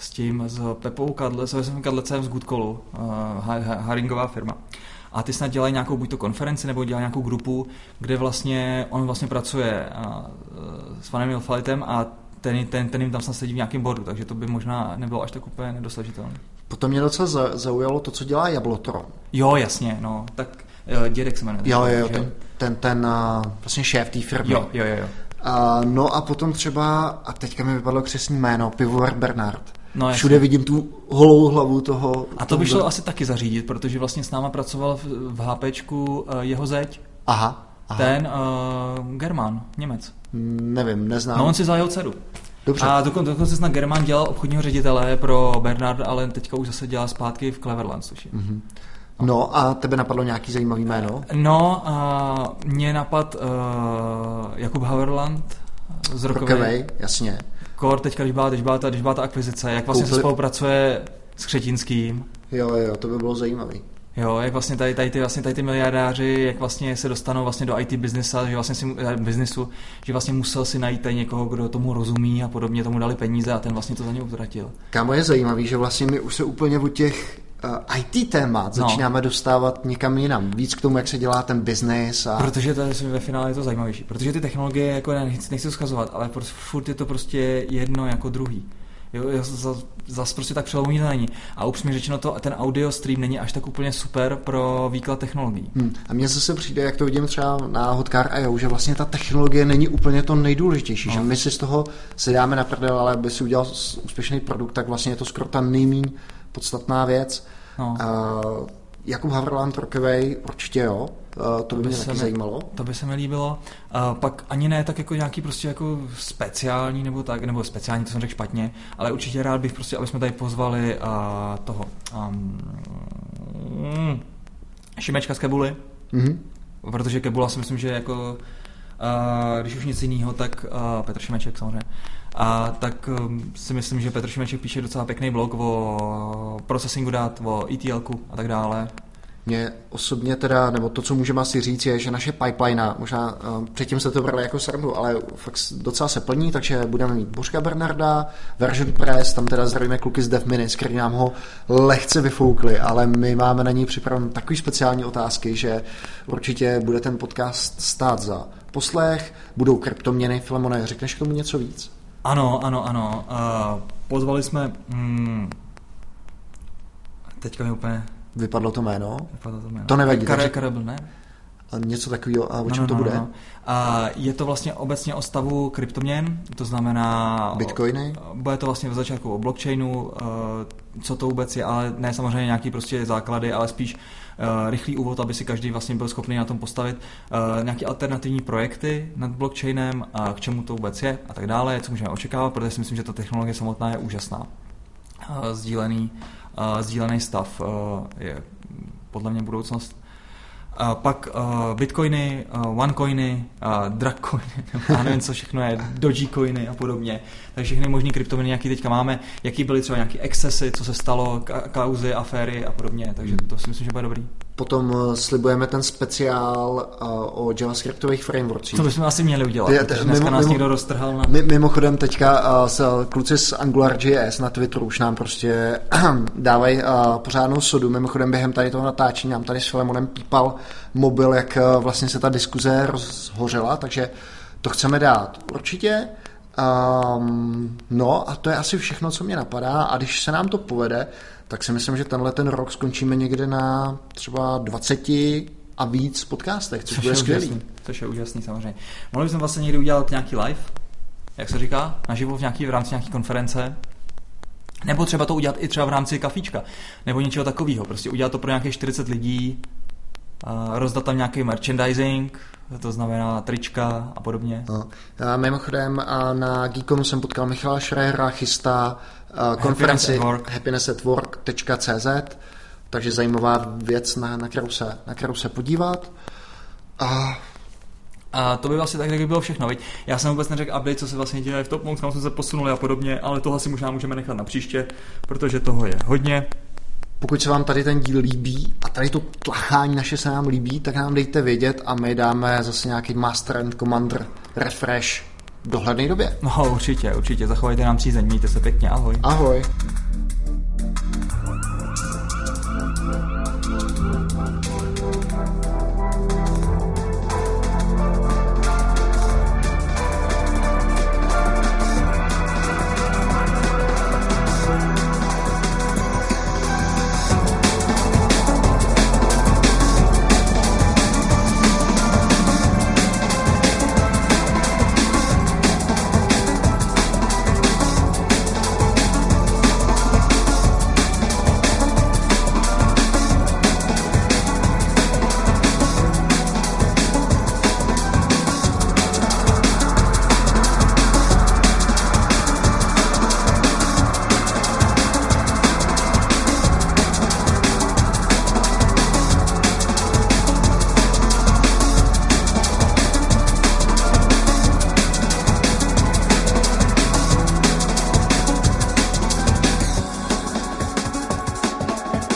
s tím, s Pepou Kadle, s Josefem Kadlecem z Goodcallu, uh, Haringová firma. A ty snad dělají nějakou buď to konferenci, nebo dělají nějakou grupu, kde vlastně on vlastně pracuje a, s panem Milfalitem a ten, ten, ten jim tam snad sedí v nějakém bodu, takže to by možná nebylo až tak úplně nedosažitelné. Potom mě docela zaujalo to, co dělá Jablotron. Jo, jasně, no, tak dědek se jmenuje. Jo, jo, ten, ten, ten uh, vlastně šéf té firmy. Jo, jo, jo. jo. Uh, no a potom třeba, a teďka mi vypadlo křesní jméno, Pivovar Bernard. No, Všude jasně. vidím tu holou hlavu toho. A to by šlo asi taky zařídit, protože vlastně s náma pracoval v, v HPčku jeho zeď. Aha. aha. Ten uh, German, Němec. Nevím, neznám. No on si vzal jeho dceru. Dobře. A dokonce, dokonce snad German dělal obchodního ředitele pro Bernard, ale teďka už zase dělá zpátky v Cleverland, tuším. Mm-hmm. No a tebe napadlo nějaký zajímavý jméno? No, a mě napad uh, Jakub Haverland z Rockaway. jasně. Kor teďka, když byla, když byla, ta, když byla ta akvizice, jak vlastně Koupili... se spolupracuje s Křetinským. Jo, jo, to by bylo zajímavý. Jo, jak vlastně tady, tady, ty, vlastně tady ty miliardáři, jak vlastně se dostanou vlastně do IT businessa, že vlastně si, eh, businessu, že vlastně musel si najít tady někoho, kdo tomu rozumí a podobně, tomu dali peníze a ten vlastně to za ně utratil. Kámo, je zajímavý, že vlastně my už se úplně od těch IT témat no. začínáme no. dostávat někam jinam. Víc k tomu, jak se dělá ten business. A... Protože to je, ve finále je to zajímavější. Protože ty technologie, jako nechci, nechci schazovat, ale furt je to prostě jedno jako druhý. Jo, zase prostě tak přelomový to není. A upřímně řečeno, to, ten audio stream není až tak úplně super pro výklad technologií. Hmm. A mně zase přijde, jak to vidím třeba na Hotcar IO, že vlastně ta technologie není úplně to nejdůležitější, no. že my si z toho si dáme na prdel, ale aby si udělal úspěšný produkt, tak vlastně je to skoro ta nejméně podstatná věc. No. Uh, Jakub Haverland Rockaway určitě jo, uh, to by, by mě taky mi, zajímalo. To by se mi líbilo. Uh, pak ani ne tak jako nějaký prostě jako speciální nebo tak, nebo speciální, to jsem řekl špatně, ale určitě rád bych prostě, aby jsme tady pozvali uh, toho um, Šimečka z Kebuly, mm-hmm. protože Kebula si myslím, že jako uh, když už nic jiného, tak uh, Petr Šimeček samozřejmě, a tak um, si myslím, že Petr Šimeček píše docela pěkný blog o processingu dat, o ETL a tak dále. Mě osobně teda, nebo to, co můžeme asi říct, je, že naše pipeline, možná um, předtím se to brali jako srandu, ale fakt docela se plní, takže budeme mít Božka Bernarda, Version Press, tam teda zdravíme kluky z DevMinis, který nám ho lehce vyfoukli, ale my máme na ní připraven takový speciální otázky, že určitě bude ten podcast stát za poslech, budou kryptoměny, Filemone, řekneš k tomu něco víc? Ano, ano, ano. Uh, pozvali jsme... Hmm, teďka mi úplně... Vypadlo to jméno? Vypadlo to jméno. To nevadí. Kare, takže... ne? A něco takového, a o no, čem no, no, to bude? No, no. A je to vlastně obecně o stavu kryptoměn, to znamená... Bitcoiny? O, bude to vlastně v začátku o blockchainu, co to vůbec je, ale ne samozřejmě nějaký prostě základy, ale spíš rychlý úvod, aby si každý vlastně byl schopný na tom postavit uh, nějaké alternativní projekty nad blockchainem, a k čemu to vůbec je a tak dále, co můžeme očekávat, protože si myslím, že ta technologie samotná je úžasná. Uh, sdílený, sdílený stav je podle mě budoucnost Uh, pak uh, bitcoiny, uh, onecoiny, uh, dragcoiny, já nevím, co všechno je, dogecoiny a podobně. Takže všechny možné kryptoměny, jaký teďka máme, jaký byly třeba nějaké excesy, co se stalo, kauzy, aféry a podobně. Takže to si myslím, že bude dobrý. Potom uh, slibujeme ten speciál uh, o JavaScriptových frameworkcích. To bychom asi měli udělat, Ty, protože dneska mimo, nás mimo, někdo roztrhal na... Mimochodem teďka se kluci z AngularJS na Twitteru už nám prostě dávají pořádnou sodu. Mimochodem během tady toho natáčení nám tady s Filemonem pípal mobil, jak vlastně se ta diskuze rozhořela, takže to chceme dát. Určitě Um, no a to je asi všechno, co mě napadá a když se nám to povede, tak si myslím, že tenhle ten rok skončíme někde na třeba 20 a víc podcastech, což, což bude skvělý. Což je úžasný samozřejmě. Mohli bychom vlastně někdy udělat nějaký live, jak se říká, naživo v, nějaký, v rámci nějaké konference, nebo třeba to udělat i třeba v rámci kafíčka, nebo něčeho takového. Prostě udělat to pro nějakých 40 lidí, rozdat tam nějaký merchandising, to znamená trička a podobně. No. A mimochodem na Geekonu jsem potkal Michala Schreiera, chystá konferenci happinessatwork.cz, takže zajímavá věc, na, na, kterou, se, na kterou se podívat. A a to by vlastně tak, by bylo všechno. Viď? Já jsem vůbec neřekl update, co se vlastně děje v Top Monks, kam jsme se posunuli a podobně, ale tohle si možná můžeme nechat na příště, protože toho je hodně. Pokud se vám tady ten díl líbí a tady to tlachání naše se nám líbí, tak nám dejte vědět a my dáme zase nějaký Master and Commander refresh dohledné době. No určitě, určitě. Zachovajte nám přízeň. Mějte se pěkně. Ahoj. Ahoj.